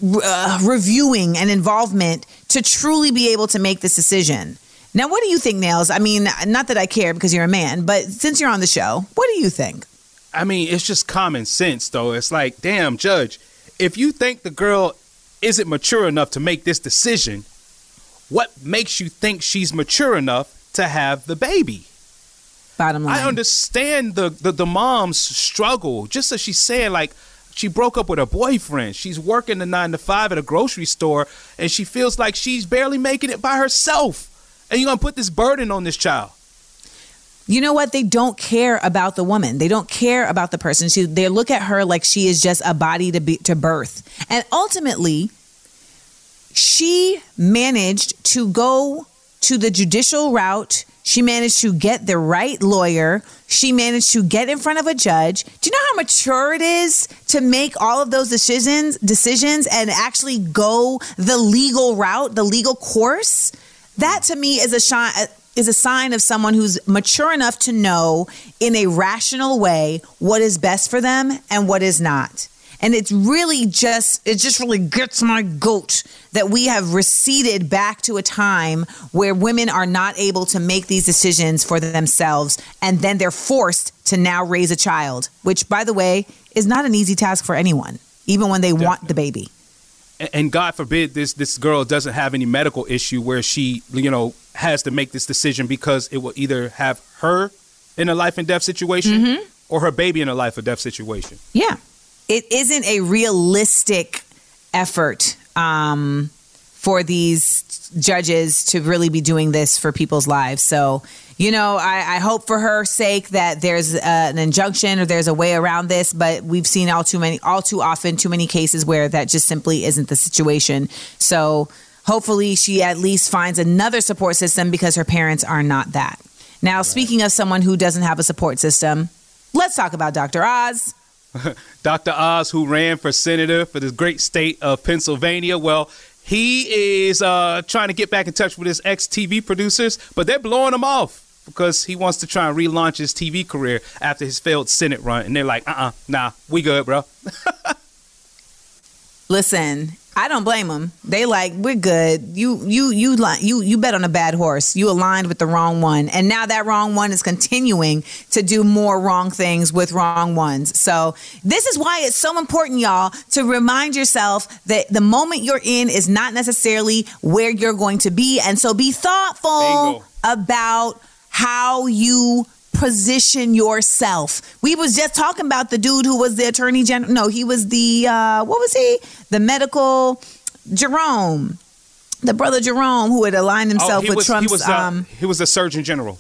Speaker 1: uh, reviewing and involvement to truly be able to make this decision. Now, what do you think, Nailz? I mean, not that I care because you're a man, but since you're on the show, what do you think?
Speaker 2: I mean, it's just common sense, though. It's like, damn, judge, if you think the girl isn't mature enough to make this decision, what makes you think she's mature enough to have the baby?
Speaker 1: Bottom line.
Speaker 2: I understand the, the, the mom's struggle. Just as she's saying, like, she broke up with her boyfriend. She's working the nine to five at a grocery store, and she feels like she's barely making it by herself. And you're gonna put this burden on this child.
Speaker 1: You know what? They don't care about the woman. They don't care about the person. She, they look at her like she is just a body to be to birth. And ultimately, she managed to go to the judicial route. She managed to get the right lawyer. She managed to get in front of a judge. Do you know how mature it is to make all of those decisions, decisions and actually go the legal route, the legal course? That to me is a is a sign of someone who's mature enough to know in a rational way what is best for them and what is not. And it's really just, it just really gets my goat that we have receded back to a time where women are not able to make these decisions for themselves. And then they're forced to now raise a child, which, by the way, is not an easy task for anyone, even when they want the baby.
Speaker 2: And- And God forbid this this girl doesn't have any medical issue where she, you know, has to make this decision because it will either have her in a life and death situation mm-hmm. or her baby in a life or death situation.
Speaker 1: Yeah. It isn't a realistic effort um, for these judges to really be doing this for people's lives. So, you know, I, I hope for her sake that there's uh, an injunction or there's a way around this. But we've seen all too many, all too often, too many cases where that just simply isn't the situation. So, hopefully, she at least finds another support system because her parents are not that. Now, speaking of someone who doesn't have a support system, let's talk about Dr. Oz. [laughs]
Speaker 2: Dr. Oz, who ran for senator for the great state of Pennsylvania. Well, he is uh, trying to get back in touch with his ex TV producers, but they're blowing him off because he wants to try and relaunch his TV career after his failed Senate run. And they're like, uh uh nah, we good, bro. [laughs]
Speaker 1: Listen, I don't blame them. They like we're good. You you you you you bet on a bad horse. You aligned with the wrong one, and now that wrong one is continuing to do more wrong things with wrong ones. So this is why it's so important, y'all, to remind yourself that the moment you're in is not necessarily where you're going to be, and so be thoughtful about how you position yourself. We was just talking about the dude who was the attorney general. No, he was the uh, what was he? The medical Jerome, the brother Jerome who had aligned himself
Speaker 2: Oh,
Speaker 1: with
Speaker 2: was,
Speaker 1: Trump's.
Speaker 2: He was, uh,
Speaker 1: um,
Speaker 2: he was the Surgeon General.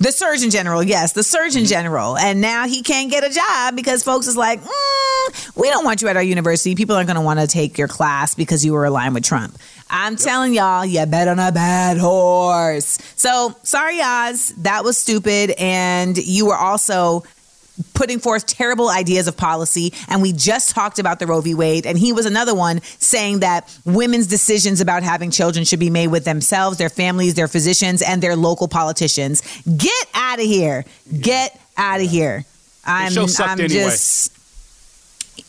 Speaker 1: the Surgeon General, yes, the
Speaker 2: Mm-hmm.
Speaker 1: Surgeon General, and now he can't get a job because folks is like, mm, we don't want you at our university. People aren't going to want to take your class because you were aligned with Trump. I'm telling y'all, you bet on a bad horse. So sorry, Oz, that was stupid, and you were also putting forth terrible ideas of policy. And we just talked about the Roe v. Wade, and he was another one saying that women's decisions about having children should be made with themselves, their families, their physicians, and their local politicians. Get out of here. Get out of here. I'm, I'm
Speaker 2: anyway.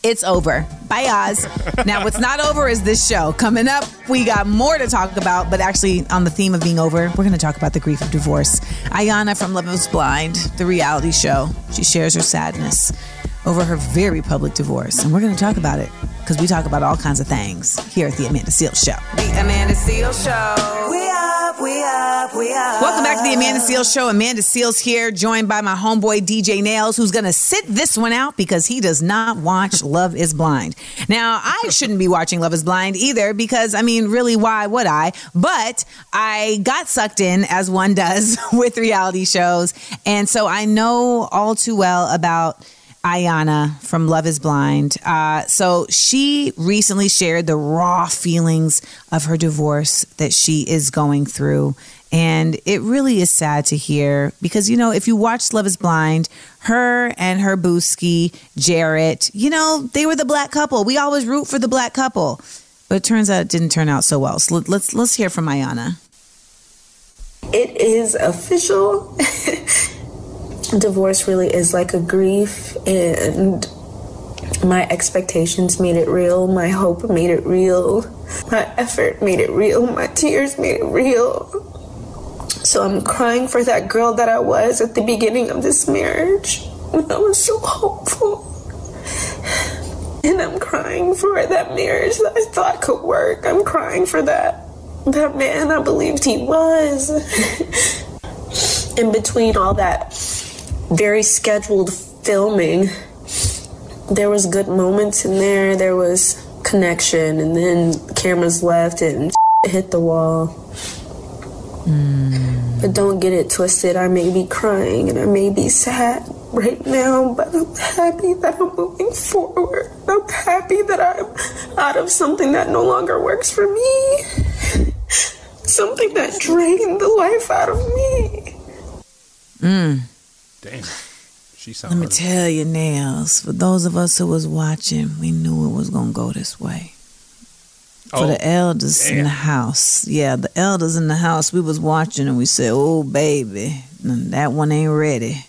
Speaker 1: It's over. Bye, Oz. [laughs] now, what's not over is this show. Coming up, we got more to talk about, but actually, on the theme of being over, we're going to talk about the grief of divorce. Iyanna from Love is Blind, the reality show, she shares her sadness over her very public divorce. And we're going to talk about it because we talk about all kinds of things here at The Amanda Seales Show.
Speaker 6: The Amanda Seal Show. We up, we up, we up.
Speaker 1: Welcome back to the Amanda Seales Show. Amanda Seales here, joined by my homeboy DJ Nailz, who's going to sit this one out because he does not watch Love is Blind. Now, I shouldn't be watching Love is Blind either because, I mean, really, why would I? But I got sucked in, as one does [laughs] with reality shows. And so I know all too well about. Iyanna from Love is Blind. Uh, so she recently shared the raw feelings of her divorce that she is going through. And it really is sad to hear because, you know, if you watch Love is Blind, her and her booski, Jarrette, you know, they were the black couple. We always root for the black couple. But it turns out it didn't turn out so well. So let- let's let's hear from Iyanna.
Speaker 13: It is official. [laughs] Divorce really is like a grief, and my expectations made it real. My hope made it real. My effort made it real. My tears made it real. So I'm crying for that girl that I was at the beginning of this marriage when I was so hopeful. And I'm crying for that marriage that I thought could work. I'm crying for that that man I believed he was. [laughs] In between all that very scheduled filming, there was good moments in there. There was connection, and then cameras left and [laughs] hit the wall. But don't get it twisted. I may be crying and I may be sad right now, but I'm happy that I'm moving forward. I'm happy that I'm out of something that no longer works for me. Something that drained the life out of me.
Speaker 1: Mm.
Speaker 2: Damn. She
Speaker 1: Let
Speaker 2: sounds
Speaker 1: me tell you, Nailz, for those of us who was watching, we knew it was going to go this way. For
Speaker 2: Oh,
Speaker 1: the elders in the house. Yeah, the elders in the house, we was watching and we said, oh, baby, that one ain't ready.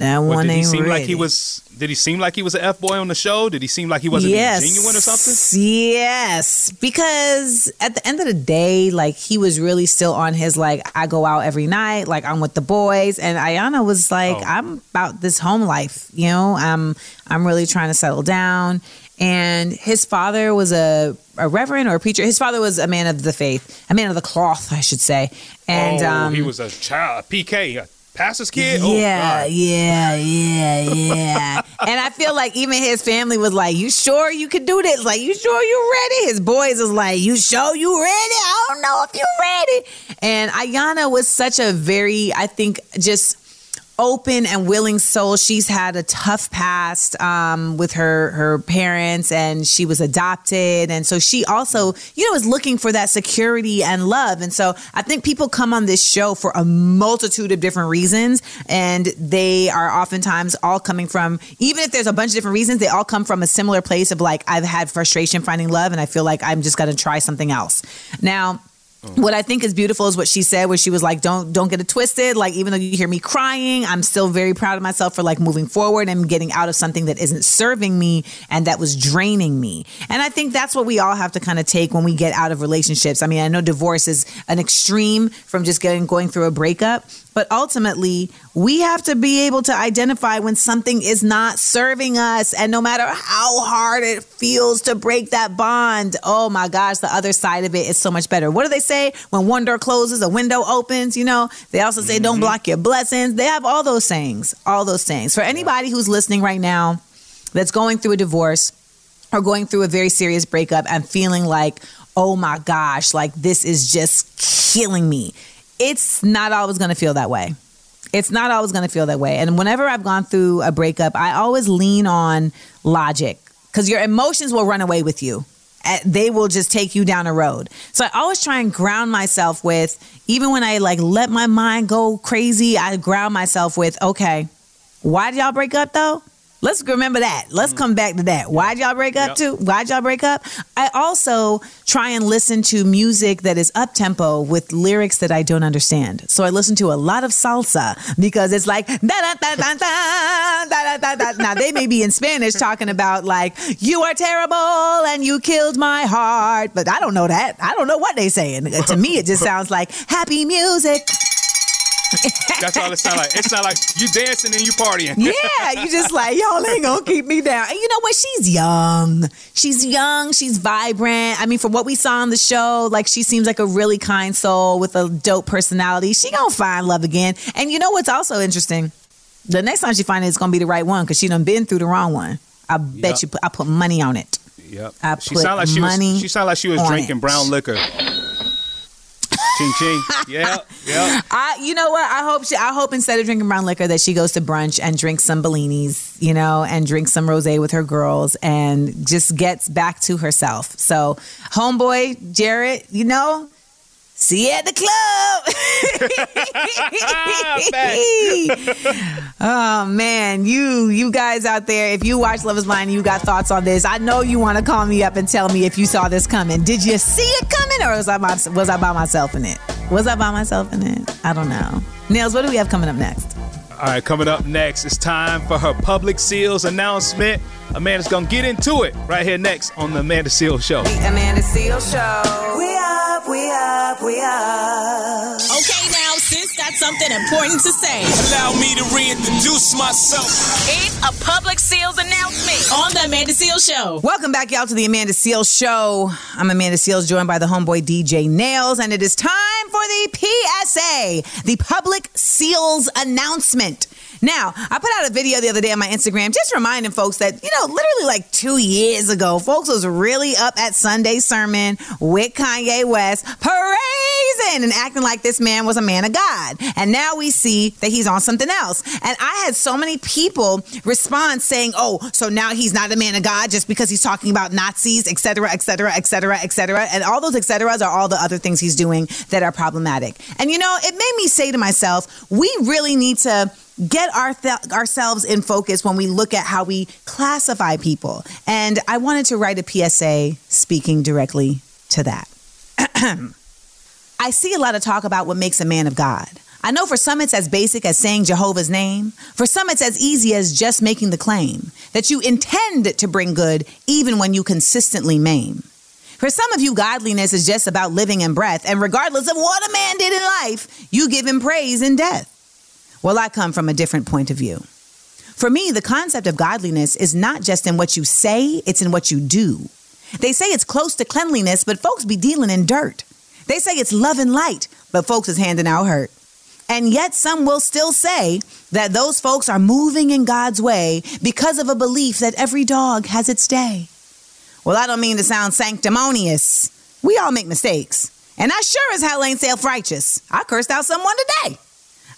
Speaker 1: That one
Speaker 2: did he seem
Speaker 1: ready.
Speaker 2: like he was? Did he seem like he was an f boy on the show? Did he seem like he wasn't
Speaker 1: yes.
Speaker 2: genuine or something?
Speaker 1: Yes, because at the end of the day, like he was really still on his like I go out every night, like I'm with the boys, and Iyanna was like
Speaker 2: Oh.
Speaker 1: I'm about this home life, you know. I'm I'm really trying to settle down. And his father was a a reverend or a preacher. His father was a man of the faith, a man of the cloth, I should say. And
Speaker 2: oh,
Speaker 1: um,
Speaker 2: he was a child, a PK, a Pastor's kid? Oh,
Speaker 1: Yeah, yeah, [laughs] yeah, yeah. and I feel like even his family was like, "You sure you could do this? Like, you sure you ready?" His boys was like, "You sure you ready? I don't know if you ready." And Iyanna was such a very, I think, just open and willing soul. She's had a tough past um, with her her parents, and she was adopted, and so she also, you know, is looking for that security and love. And so I think people come on this show for a multitude of different reasons, and they are oftentimes all coming from, even if there's a bunch of different reasons, they all come from a similar place of like I've had frustration finding love, and I feel like I'm just going to try something else now. What I think is beautiful is what she said, where she was like, "Don't don't get it twisted. Like even though you hear me crying, I'm still very proud of myself for like moving forward and getting out of something that isn't serving me and that was draining me." And I think that's what we all have to kind of take when we get out of relationships. I mean, I know divorce is an extreme from just getting going through a breakup, but ultimately, we have to be able to identify when something is not serving us. And no matter how hard it feels to break that bond, oh my gosh, the other side of it is so much better. What do they say? When one door closes, a window opens, you know? They also say, don't mm-hmm. block your blessings. They have all those sayings, all those sayings. For anybody who's listening right now that's going through a divorce, or going through a very serious breakup and feeling like, oh my gosh, like this is just killing me. It's not always going to feel that way. It's not always going to feel that way. And whenever I've gone through a breakup, I always lean on logic because your emotions will run away with you. Uh, They will just take you down a road. So I always try and ground myself with, even when I like let my mind go crazy, I ground myself with, okay, why did y'all break up though? Let's remember that. Let's mm. come back to that. Why'd y'all break up
Speaker 14: Yep.
Speaker 1: too? Why'd y'all break up? I also try and listen to music that is up tempo with lyrics that I don't understand. So I listen to a lot of salsa because it's like da da da da da da da da da. Now they may be in Spanish talking about like you are terrible and you killed my heart, but I don't know that. I don't know what they're saying. To me, it just [laughs] sounds like happy music.
Speaker 2: That's all it sounds like. It sounds like you dancing and you partying.
Speaker 1: Yeah, you just like y'all ain't gonna keep me down. And you know what? She's young. She's young. She's vibrant. I mean, from what we saw on the show, like she seems like a really kind soul with a dope personality. She gonna find love again. And you know what's also interesting? The next time she finds it, it's gonna be the right one because she done been through the wrong one. I bet
Speaker 2: Yep.
Speaker 1: you. Put, I put money on it.
Speaker 2: Yep.
Speaker 1: I
Speaker 2: she
Speaker 1: put
Speaker 2: like she
Speaker 1: money
Speaker 2: was. She sounded like she was drinking
Speaker 1: it.
Speaker 2: brown liquor. Ching ching. [laughs] Yeah. Yeah.
Speaker 1: I, you know what? I hope she. I hope instead of drinking brown liquor, that she goes to brunch and drinks some Bellinis, you know, and drinks some rosé with her girls, and just gets back to herself. So, homeboy Jarrette, you know, see you at the club. [laughs] [laughs] oh man, you you guys out there, if you watch Love Is Blind, and you got thoughts on this. I know you want to call me up and tell me if you saw this coming. Did you see it coming, or was I by, was I by myself in it? Was I by myself in it? I don't know. Nailz, what do we have coming up next?
Speaker 2: All right, coming up next, it's time for her public seales announcement. Amanda's gonna get into it right here next on the Amanda Seales Show.
Speaker 6: Amanda Seales Show. We up, we up, we up.
Speaker 9: Okay, got something important to say.
Speaker 14: Allow me to reintroduce myself.
Speaker 9: It's a public seales announcement on the Amanda Seales Show.
Speaker 1: Welcome back, y'all, to the Amanda Seales Show. I'm Amanda Seales, joined by the homeboy DJ Nailz, and it is time for the PSA, the Public Seales Announcement. Now, I put out a video the other day on my Instagram just reminding folks that, you know, literally like two years ago, folks was really up at Sunday sermon with Kanye West, praising and acting like this man was a man of God. And now we see that he's on something else. And I had so many people respond saying, oh, so now he's not a man of God just because he's talking about Nazis, et cetera, et cetera, et cetera, et cetera. And all those et ceteras are all the other things he's doing that are problematic. And you know, it made me say to myself, we really need to get our th- ourselves in focus when we look at how we classify people. And I wanted to write a PSA speaking directly to that. [clears throat] I see a lot of talk about what makes a man of God. I know for some it's as basic as saying Jehovah's name. For some it's as easy as just making the claim that you intend to bring good even when you consistently maim. For some of you, godliness is just about living in breath, and regardless of what a man did in life, you give him praise in death. Well, I come from a different point of view. For me, the concept of godliness is not just in what you say, it's in what you do. They say it's close to cleanliness, but folks be dealing in dirt. They say it's love and light, but folks is handing out hurt. And yet, some will still say that those folks are moving in God's way because of a belief that every dog has its day. Well, I don't mean to sound sanctimonious. We all make mistakes. And I sure as hell ain't self righteous. I cursed out someone today.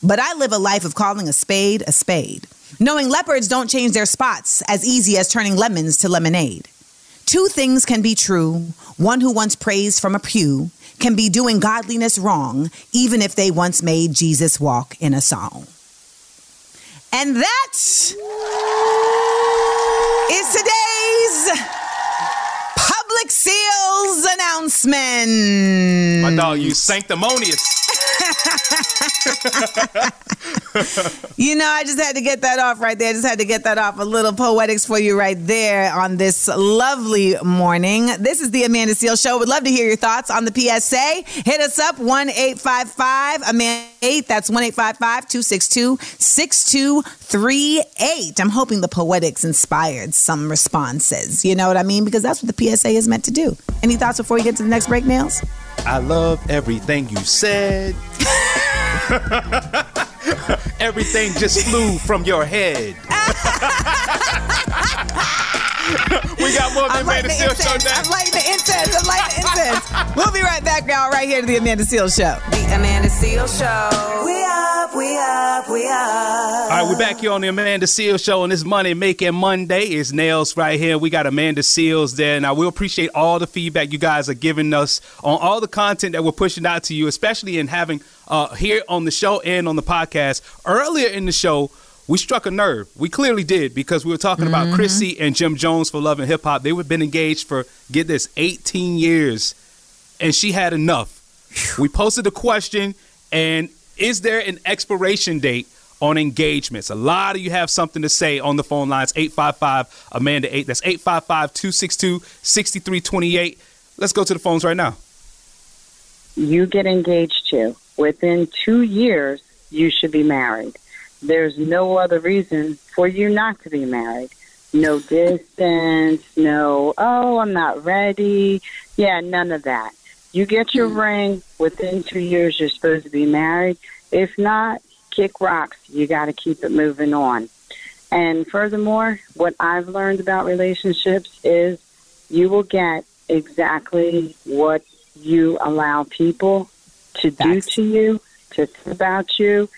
Speaker 1: But I live a life of calling a spade a spade, knowing leopards don't change their spots as easy as turning lemons to lemonade. Two things can be true. One who once praised from a pew can be doing godliness wrong, even if they once made Jesus walk in a song. And that is today's public seales announcement.
Speaker 2: My dog, you sanctimonious. [laughs]
Speaker 1: you know, I just had to get that off right there. I just had to get that off. A little poetics for you right there on this lovely morning. This is the Amanda Seales Show. Would love to hear your thoughts on the PSA. Hit us up one eight five five Amanda eight. That's one eight five five two six two six two three eight. I'm hoping the poetics inspired some responses. You know what I mean? Because that's what the PSA is meant to do. Any thoughts before we get to the next break, Nailz?
Speaker 2: I love everything you said. [laughs] everything just flew from your head. [laughs] we got more of the
Speaker 1: I'm
Speaker 2: Amanda
Speaker 1: the
Speaker 2: Seal Show
Speaker 1: incense.
Speaker 2: now.
Speaker 1: I'm lighting the incense. I'm lighting the incense. We'll be right back, y'all, right here to the Amanda Seales Show.
Speaker 6: The Amanda Seales Show. We up, we up, we up.
Speaker 2: All right, we're back here on the Amanda Seales Show and this Money Making Monday. is Nailz right here. We got Amanda Seales there. Now, we appreciate all the feedback you guys are giving us on all the content that we're pushing out to you, especially in having uh, here on the show and on the podcast. Earlier in the show, we struck a nerve. We clearly did because we were talking about mm-hmm. Chrissy and Jim Jones for Love and Hip Hop. They were been engaged for, get this, 18 years, and she had enough. We posted a question, and is there an expiration date on engagements? A lot of you have something to say on the phone lines 855 Amanda 8. That's 855 262 6328. Let's go to the phones right now.
Speaker 15: you get engaged to, within two years, you should be married. There's no other reason for you not to be married. No distance, no, oh, I'm not ready. Yeah, none of that. You get your hmm. ring, within two years, you're supposed to be married. If not, kick rocks. You got to keep it moving on. And furthermore, what I've learned about relationships is you will get exactly what you allow people to do to you, to think about you,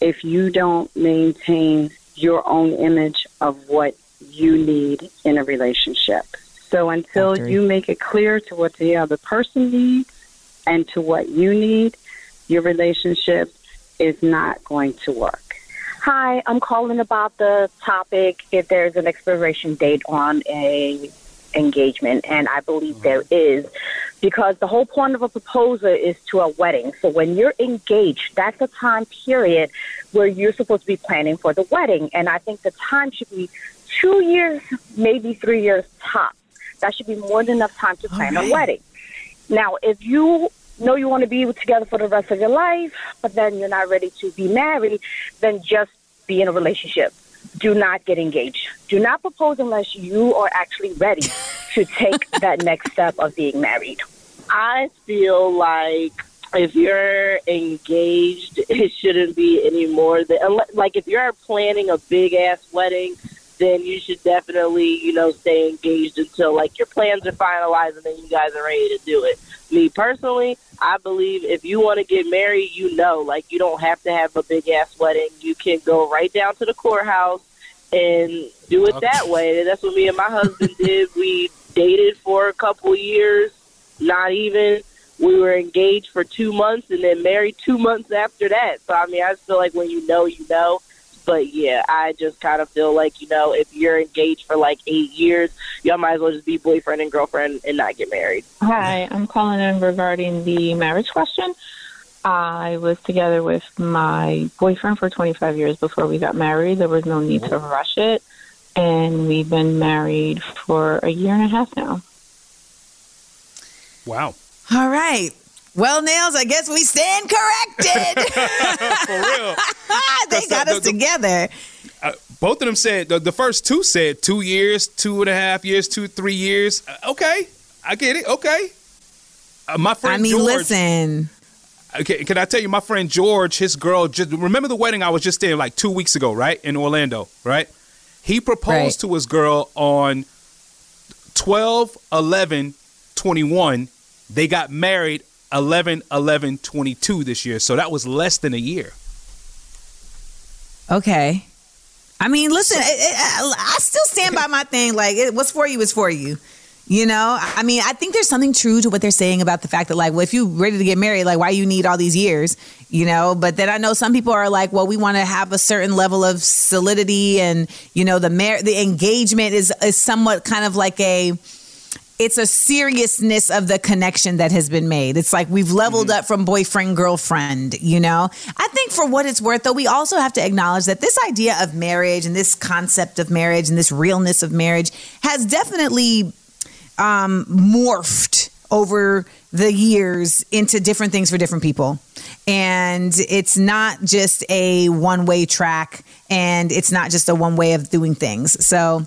Speaker 15: if you don't maintain your own image of what you need in a relationship. So until
Speaker 16: Factory.
Speaker 15: you make it clear to what the other person needs and to what you need, your relationship is not going to work.
Speaker 17: Hi, I'm calling about the topic if there's an expiration date on a engagement, and I believe there is, because the whole point of a proposal is to a wedding. So when you're engaged, that's a time period where you're supposed to be planning for the wedding, and I think the time should be two years, maybe three years tops. That should be more than enough time to plan a wedding. Now, if you know you want to be together for the rest of your life, but then you're not ready to be married, then just be in a relationship. Do not get engaged. Do not propose unless you are actually ready to [laughs] take that next step of being married.
Speaker 18: I feel like if you're engaged, it shouldn't be any more than like if you're planning a big ass wedding, then you should definitely you know stay engaged until like your plans are finalized and then you guys are ready to do it. Me personally, I believe if you want to get married, you know, like you don't have to have a big ass wedding. You can go right down to the courthouse and do it that way. That's what me and my husband did. We dated for a couple years, not even. We were engaged for two months and then married two months after that. So I mean, I just feel like when you know, you know. But yeah, I just kind of feel like you know, if you're engaged for like eight years, y'all might as well just be boyfriend and girlfriend and not get married.
Speaker 19: Hi, I'm calling in regarding the marriage question. I was together with my boyfriend for 25 years before we got married. There was no need to rush it. And we've been married for a year and a half now.
Speaker 2: Wow.
Speaker 1: All right. Well, Nailz, I guess we stand corrected. [laughs]
Speaker 2: For real. [laughs]
Speaker 1: they got us together.
Speaker 2: Uh, both of them said, the, the first two said two years, two and a half years, two, three years. Uh, okay. I get it. Okay. Uh, my friend
Speaker 1: I mean,
Speaker 2: George,
Speaker 1: listen.
Speaker 2: Okay, can I tell you, my friend George, his girl, just remember the wedding I was just there like two weeks ago, right? In Orlando, right? He proposed
Speaker 1: Right.
Speaker 2: to his girl on 12 11 21. They got married 11 11 22 this year. So that was less than a year.
Speaker 1: Okay. I mean, listen, it, it, I still stand by my thing. Like, it, what's for you is for you. You know, I mean, I think there's something true to what they're saying about the fact that, like, well, if you're ready to get married, like, why you need all these years, you know? But then I know some people are like, well, we want to have a certain level of solidity, and you know, the mar- the engagement is is somewhat kind of like a it's a seriousness of the connection that has been made. It's like we've leveled up from boyfriend, girlfriend, you know? I think for what it's worth, though, we also have to acknowledge that this idea of marriage and this concept of marriage and this realness of marriage has definitely um, morphed over the years into different things for different people. And it's not just a one way track and it's not just a one way of doing things. So,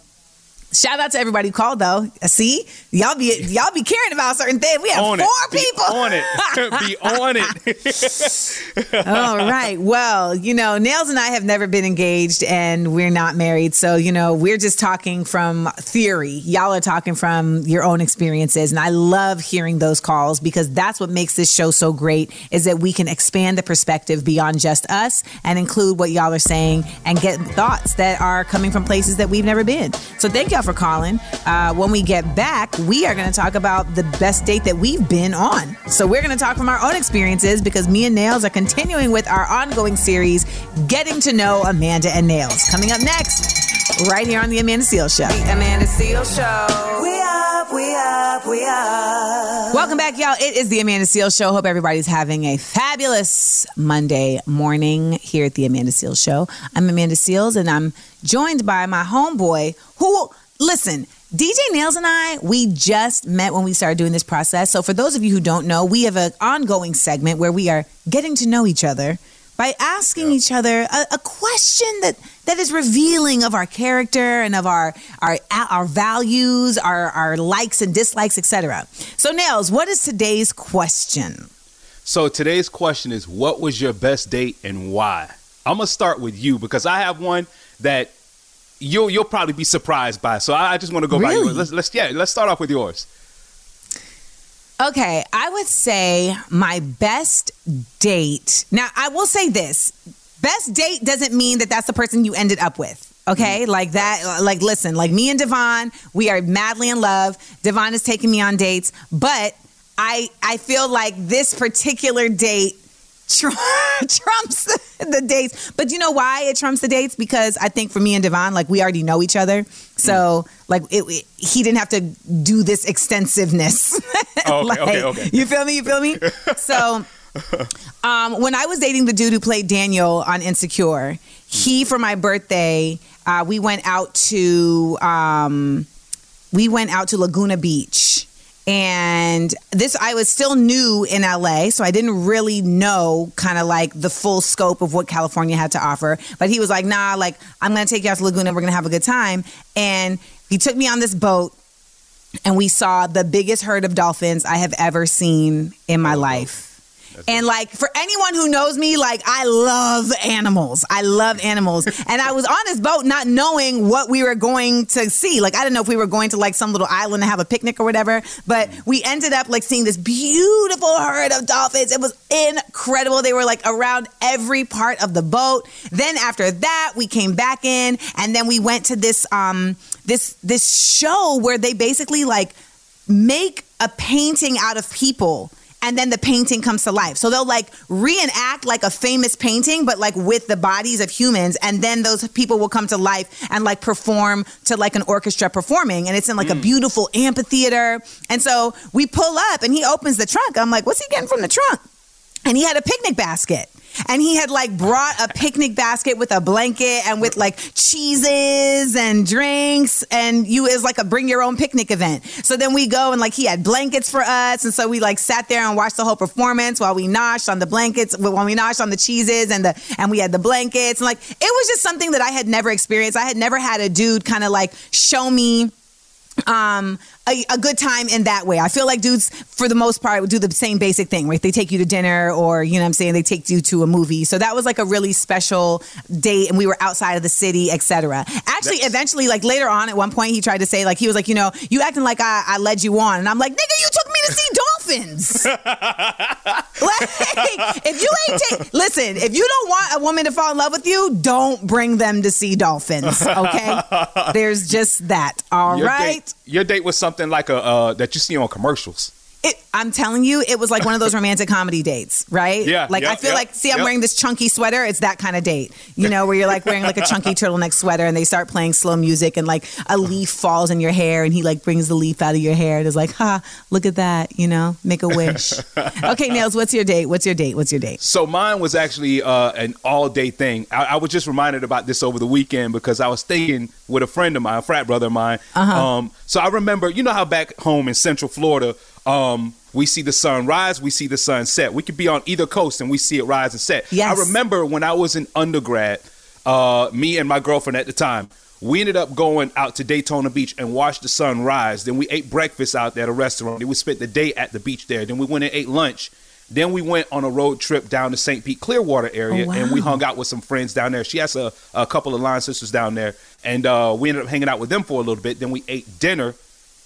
Speaker 1: Shout out to everybody who called though. Uh, see, y'all be y'all be caring about certain things. We have
Speaker 2: On it.
Speaker 1: four
Speaker 2: Be
Speaker 1: people
Speaker 2: on it. [laughs] Be on it.
Speaker 1: All right. Well, you know, Nailz and I have never been engaged and we're not married. So, you know, we're just talking from theory. Y'all are talking from your own experiences. And I love hearing those calls because that's what makes this show so great is that we can expand the perspective beyond just us and include what y'all are saying and get thoughts that are coming from places that we've never been. So thank y'all for calling. Uh, when we get back, we are going to talk about the best date that we've been on. So we're going to talk from our own experiences because me and Nailz are continuing with our ongoing series, Getting to Know Amanda and Nailz. Coming up next, right here on The Amanda Seales Show.
Speaker 6: The Amanda Seales Show.
Speaker 7: We up, we up, we up.
Speaker 1: Welcome back, y'all. It is the Amanda Seales Show. Hope everybody's having a fabulous Monday morning here at the Amanda Seales Show. I'm Amanda Seales, and I'm joined by my homeboy who, listen, DJ Nailz and I, we just met when we started doing this process. So, for those of you who don't know, we have an ongoing segment where we are getting to know each other by asking each other a, a question that that is revealing of our character and of our our our values, our our likes and dislikes, etc. So, Nailz, what is today's question?
Speaker 2: So today's question is what was your best date and why? I'm gonna start with you because I have one that you'll you'll probably be surprised by. So I, I just want to go by yours. Let's let's yeah, let's start off with yours.
Speaker 1: Okay, I would say my best date. Now, I will say this best date doesn't mean that that's the person you ended up with. Okay, mm-hmm. like that, like listen, like me and Devon, we are madly in love. Devon is taking me on dates, but I I feel like this particular date tr- [laughs] trumps the dates. But you know why it trumps the dates? Because I think for me and Devon, like we already know each other, so like it, it- he didn't have to do this extensiveness. [laughs]
Speaker 2: Oh, okay,
Speaker 1: Like,
Speaker 2: okay, okay.
Speaker 1: You feel me? You feel me? [laughs] So, um, when I was dating the dude who played Daniel on Insecure, he for my birthday, uh, we went out to um, we went out to Laguna Beach. And this, I was still new in LA, so I didn't really know kind of like the full scope of what California had to offer. But he was like, nah, like, I'm gonna take you out to Laguna, we're gonna have a good time. And he took me on this boat, and we saw the biggest herd of dolphins I have ever seen in my oh, life. And like for anyone who knows me, like I love animals. I love animals. [laughs] and I was on this boat not knowing what we were going to see. Like I didn't know if we were going to like some little island to have a picnic or whatever. But we ended up like seeing this beautiful herd of dolphins. It was incredible. They were like around every part of the boat. Then after that, we came back in and then we went to this um this this show where they basically like make a painting out of people and then the painting comes to life. So they'll like reenact like a famous painting, but like with the bodies of humans. And then those people will come to life and like perform to like an orchestra performing. And it's in like a mm. beautiful amphitheater. And so we pull up and he opens the trunk. I'm like, what's he getting from the trunk? And he had a picnic basket. And he had like brought a picnic basket with a blanket and with like cheeses and drinks. And you is like a bring your own picnic event. So then we go and like he had blankets for us. And so we like sat there and watched the whole performance while we noshed on the blankets, while we noshed on the cheeses and the and we had the blankets. And like it was just something that I had never experienced. I had never had a dude kind of like show me um a, a good time in that way. I feel like dudes for the most part would do the same basic thing, right? They take you to dinner or you know what I'm saying, they take you to a movie. So that was like a really special date and we were outside of the city, etc. Actually, eventually like later on at one point he tried to say like he was like, you know, you acting like I, I led you on and I'm like, nigga, you took me to see dolphins. [laughs] like if you ain't take listen, if you don't want a woman to fall in love with you, don't bring them to see dolphins. Okay? [laughs] There's just that. All
Speaker 2: your
Speaker 1: right.
Speaker 2: Date, your date was something like a uh, that you see on commercials.
Speaker 1: It, I'm telling you, it was like one of those [laughs] romantic comedy dates, right?
Speaker 2: Yeah,
Speaker 1: Like I feel
Speaker 2: yep,
Speaker 1: like, see, I'm
Speaker 2: yep.
Speaker 1: wearing this chunky sweater. It's that kind of date, you know, where you're like wearing like a chunky [laughs] turtleneck sweater, and they start playing slow music, and like a leaf falls in your hair, and he like brings the leaf out of your hair, and is like, "Ha, look at that," you know, make a wish. [laughs] okay, Nailz, what's your date? What's your date? What's your date?
Speaker 2: So mine was actually uh, an all day thing. I, I was just reminded about this over the weekend because I was staying with a friend of mine, a frat brother of mine.
Speaker 1: Uh-huh.
Speaker 2: Um, so I remember, you know how back home in Central Florida, um, we see the sun rise, we see the sun set. We could be on either coast and we see it rise and set.
Speaker 1: Yes.
Speaker 2: I remember when I was in undergrad, uh, me and my girlfriend at the time, we ended up going out to Daytona Beach and watched the sun rise. Then we ate breakfast out there at a restaurant. Then we spent the day at the beach there. Then we went and ate lunch. Then we went on a road trip down to St. Pete Clearwater area
Speaker 1: Oh,
Speaker 2: and we hung out with some friends down there. She has a, a couple of line sisters down there. And uh, we ended up hanging out with them for a little bit. Then we ate dinner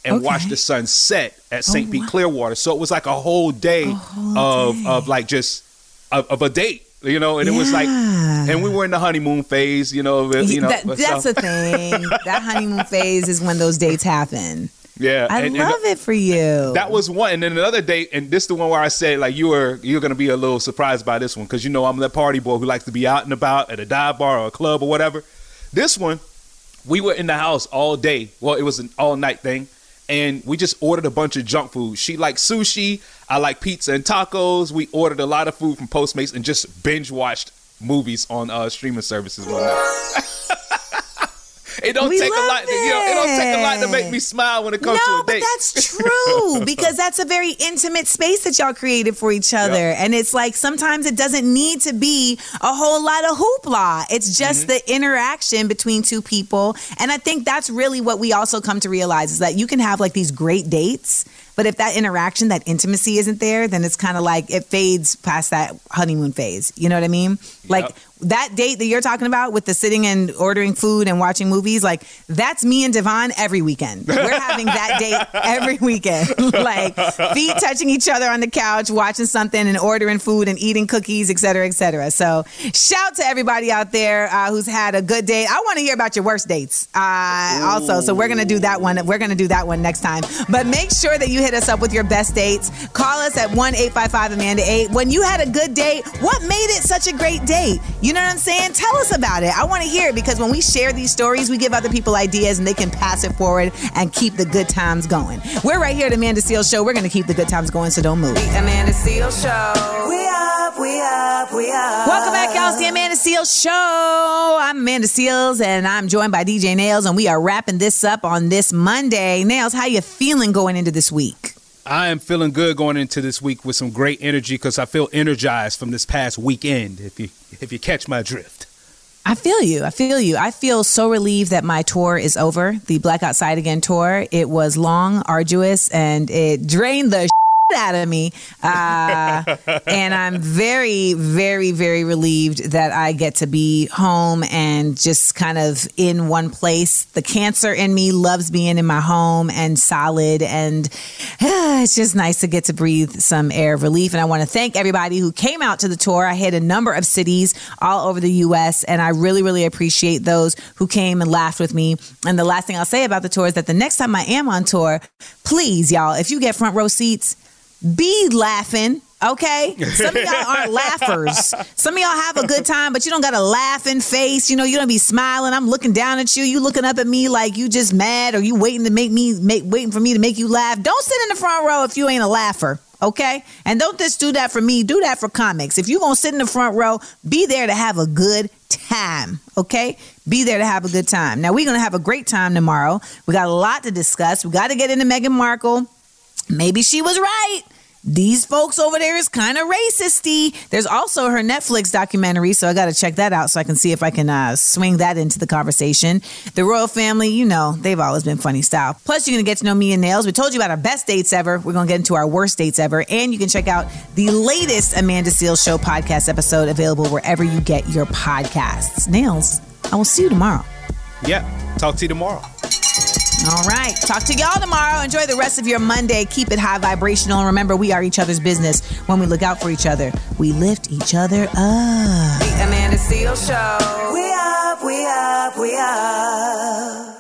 Speaker 2: and
Speaker 1: Okay.
Speaker 2: watched the sun set at St.
Speaker 1: Oh,
Speaker 2: Pete
Speaker 1: wow.
Speaker 2: Clearwater. So it was like a whole day of of like just of, of a date. You know, and it was like, and we were in the honeymoon phase. You know, you know.
Speaker 1: That- that's
Speaker 2: so-
Speaker 1: the thing. [laughs] that honeymoon phase is when those dates happen.
Speaker 2: Yeah,
Speaker 1: I
Speaker 2: and- and
Speaker 1: love it for you.
Speaker 2: That was one, and then another date, and this is the one where I said like you were you're gonna be a little surprised by this one because you know I'm that party boy who likes to be out and about at a dive bar or a club or whatever. This one, we were in the house all day. Well, it was an all night thing, and we just ordered a bunch of junk food. She liked sushi, I like pizza and tacos. We ordered a lot of food from Postmates and just binge watched movies on uh, streaming services one night. [laughs] it don't
Speaker 1: We
Speaker 2: take a lot. To, you know, it don't take a lot to make me smile when it comes to
Speaker 1: no,
Speaker 2: a date.
Speaker 1: but that's true [laughs] because that's a very intimate space that y'all created for each other. And it's like sometimes it doesn't need to be a whole lot of hoopla. It's just
Speaker 2: Mm-hmm.
Speaker 1: the interaction between two people. And I think that's really what we also come to realize is that you can have like these great dates. But if that interaction, that intimacy isn't there, then it's kind of like it fades past that honeymoon phase. You know what I mean? Like that date that you're talking about with the sitting and ordering food and watching movies, like that's me and Devon every weekend. We're having that [laughs] date every weekend. [laughs] like feet touching each other on the couch, watching something and ordering food and eating cookies, et cetera, et cetera. So shout to everybody out there uh, who's had a good date. I want to hear about your worst dates uh, also. So we're going to do that one. We're going to do that one next time. But make sure that you hit us up with your best dates. Call us at 1 855 Amanda 8. When you had a good date, what made it such a great date? You know what I'm saying? Tell us about it. I want to hear it because when we share these stories, we give other people ideas and they can pass it forward and keep the good times going. We're right here at Amanda Seales Show. We're going to keep the good times going, so don't move.
Speaker 6: Amanda Seales Show. We up, we up, we up.
Speaker 1: Welcome back, y'all. It's the Amanda Seales Show. I'm Amanda Seales, and I'm joined by DJ Nailz, and we are wrapping this up on this Monday. Nailz, how you feeling going into this week?
Speaker 2: I am feeling good going into this week with some great energy because I feel energized from this past weekend. If you if you catch my drift.
Speaker 1: I feel you. I feel you. I feel so relieved that my tour is over. The Black Outside Again tour. It was long, arduous, and it drained the out of me. Uh, [laughs] and I'm very, very, very relieved that I get to be home and just kind of in one place. The cancer in me loves being in my home and solid. And [sighs] it's just nice to get to breathe some air of relief. And I want to thank everybody who came out to the tour. I hit a number of cities all over the U.S. And I really, really appreciate those who came and laughed with me. And the last thing I'll say about the tour is that the next time I am on tour, please, y'all, if you get front row seats, be laughing. Okay, some of y'all aren't [laughs] laughers. Some of y'all have a good time, but you don't got a laughing face. You know, you don't be smiling. I'm looking down at you. You looking up at me like you just mad, or you waiting to make me make waiting for me to make you laugh. Don't sit in the front row if you ain't a laugher. Okay, and don't just do that for me. Do that for comics. If you gonna sit in the front row, be there to have a good time. Okay, be there to have a good time. Now we're gonna have a great time tomorrow. We got a lot to discuss. We got to get into Meghan Markle. Maybe she was right. these folks over there is kind of racisty. There's also her Netflix documentary, so I got to check that out so I can see if I can uh, swing that into the conversation. The royal family, you know, they've always been funny style. Plus, you're gonna get to know me and Nailz. We told you about our best dates ever. We're gonna get into our worst dates ever, and you can check out the latest Amanda Seales Show podcast episode available wherever you get your podcasts. Nailz, I will see you tomorrow.
Speaker 2: Yeah. Talk to you tomorrow.
Speaker 1: All right. Talk to y'all tomorrow. Enjoy the rest of your Monday. Keep it high vibrational. And remember, we are each other's business. When we look out for each other, we lift each other up.
Speaker 6: The Amanda Seales Show. We up, we up, we up.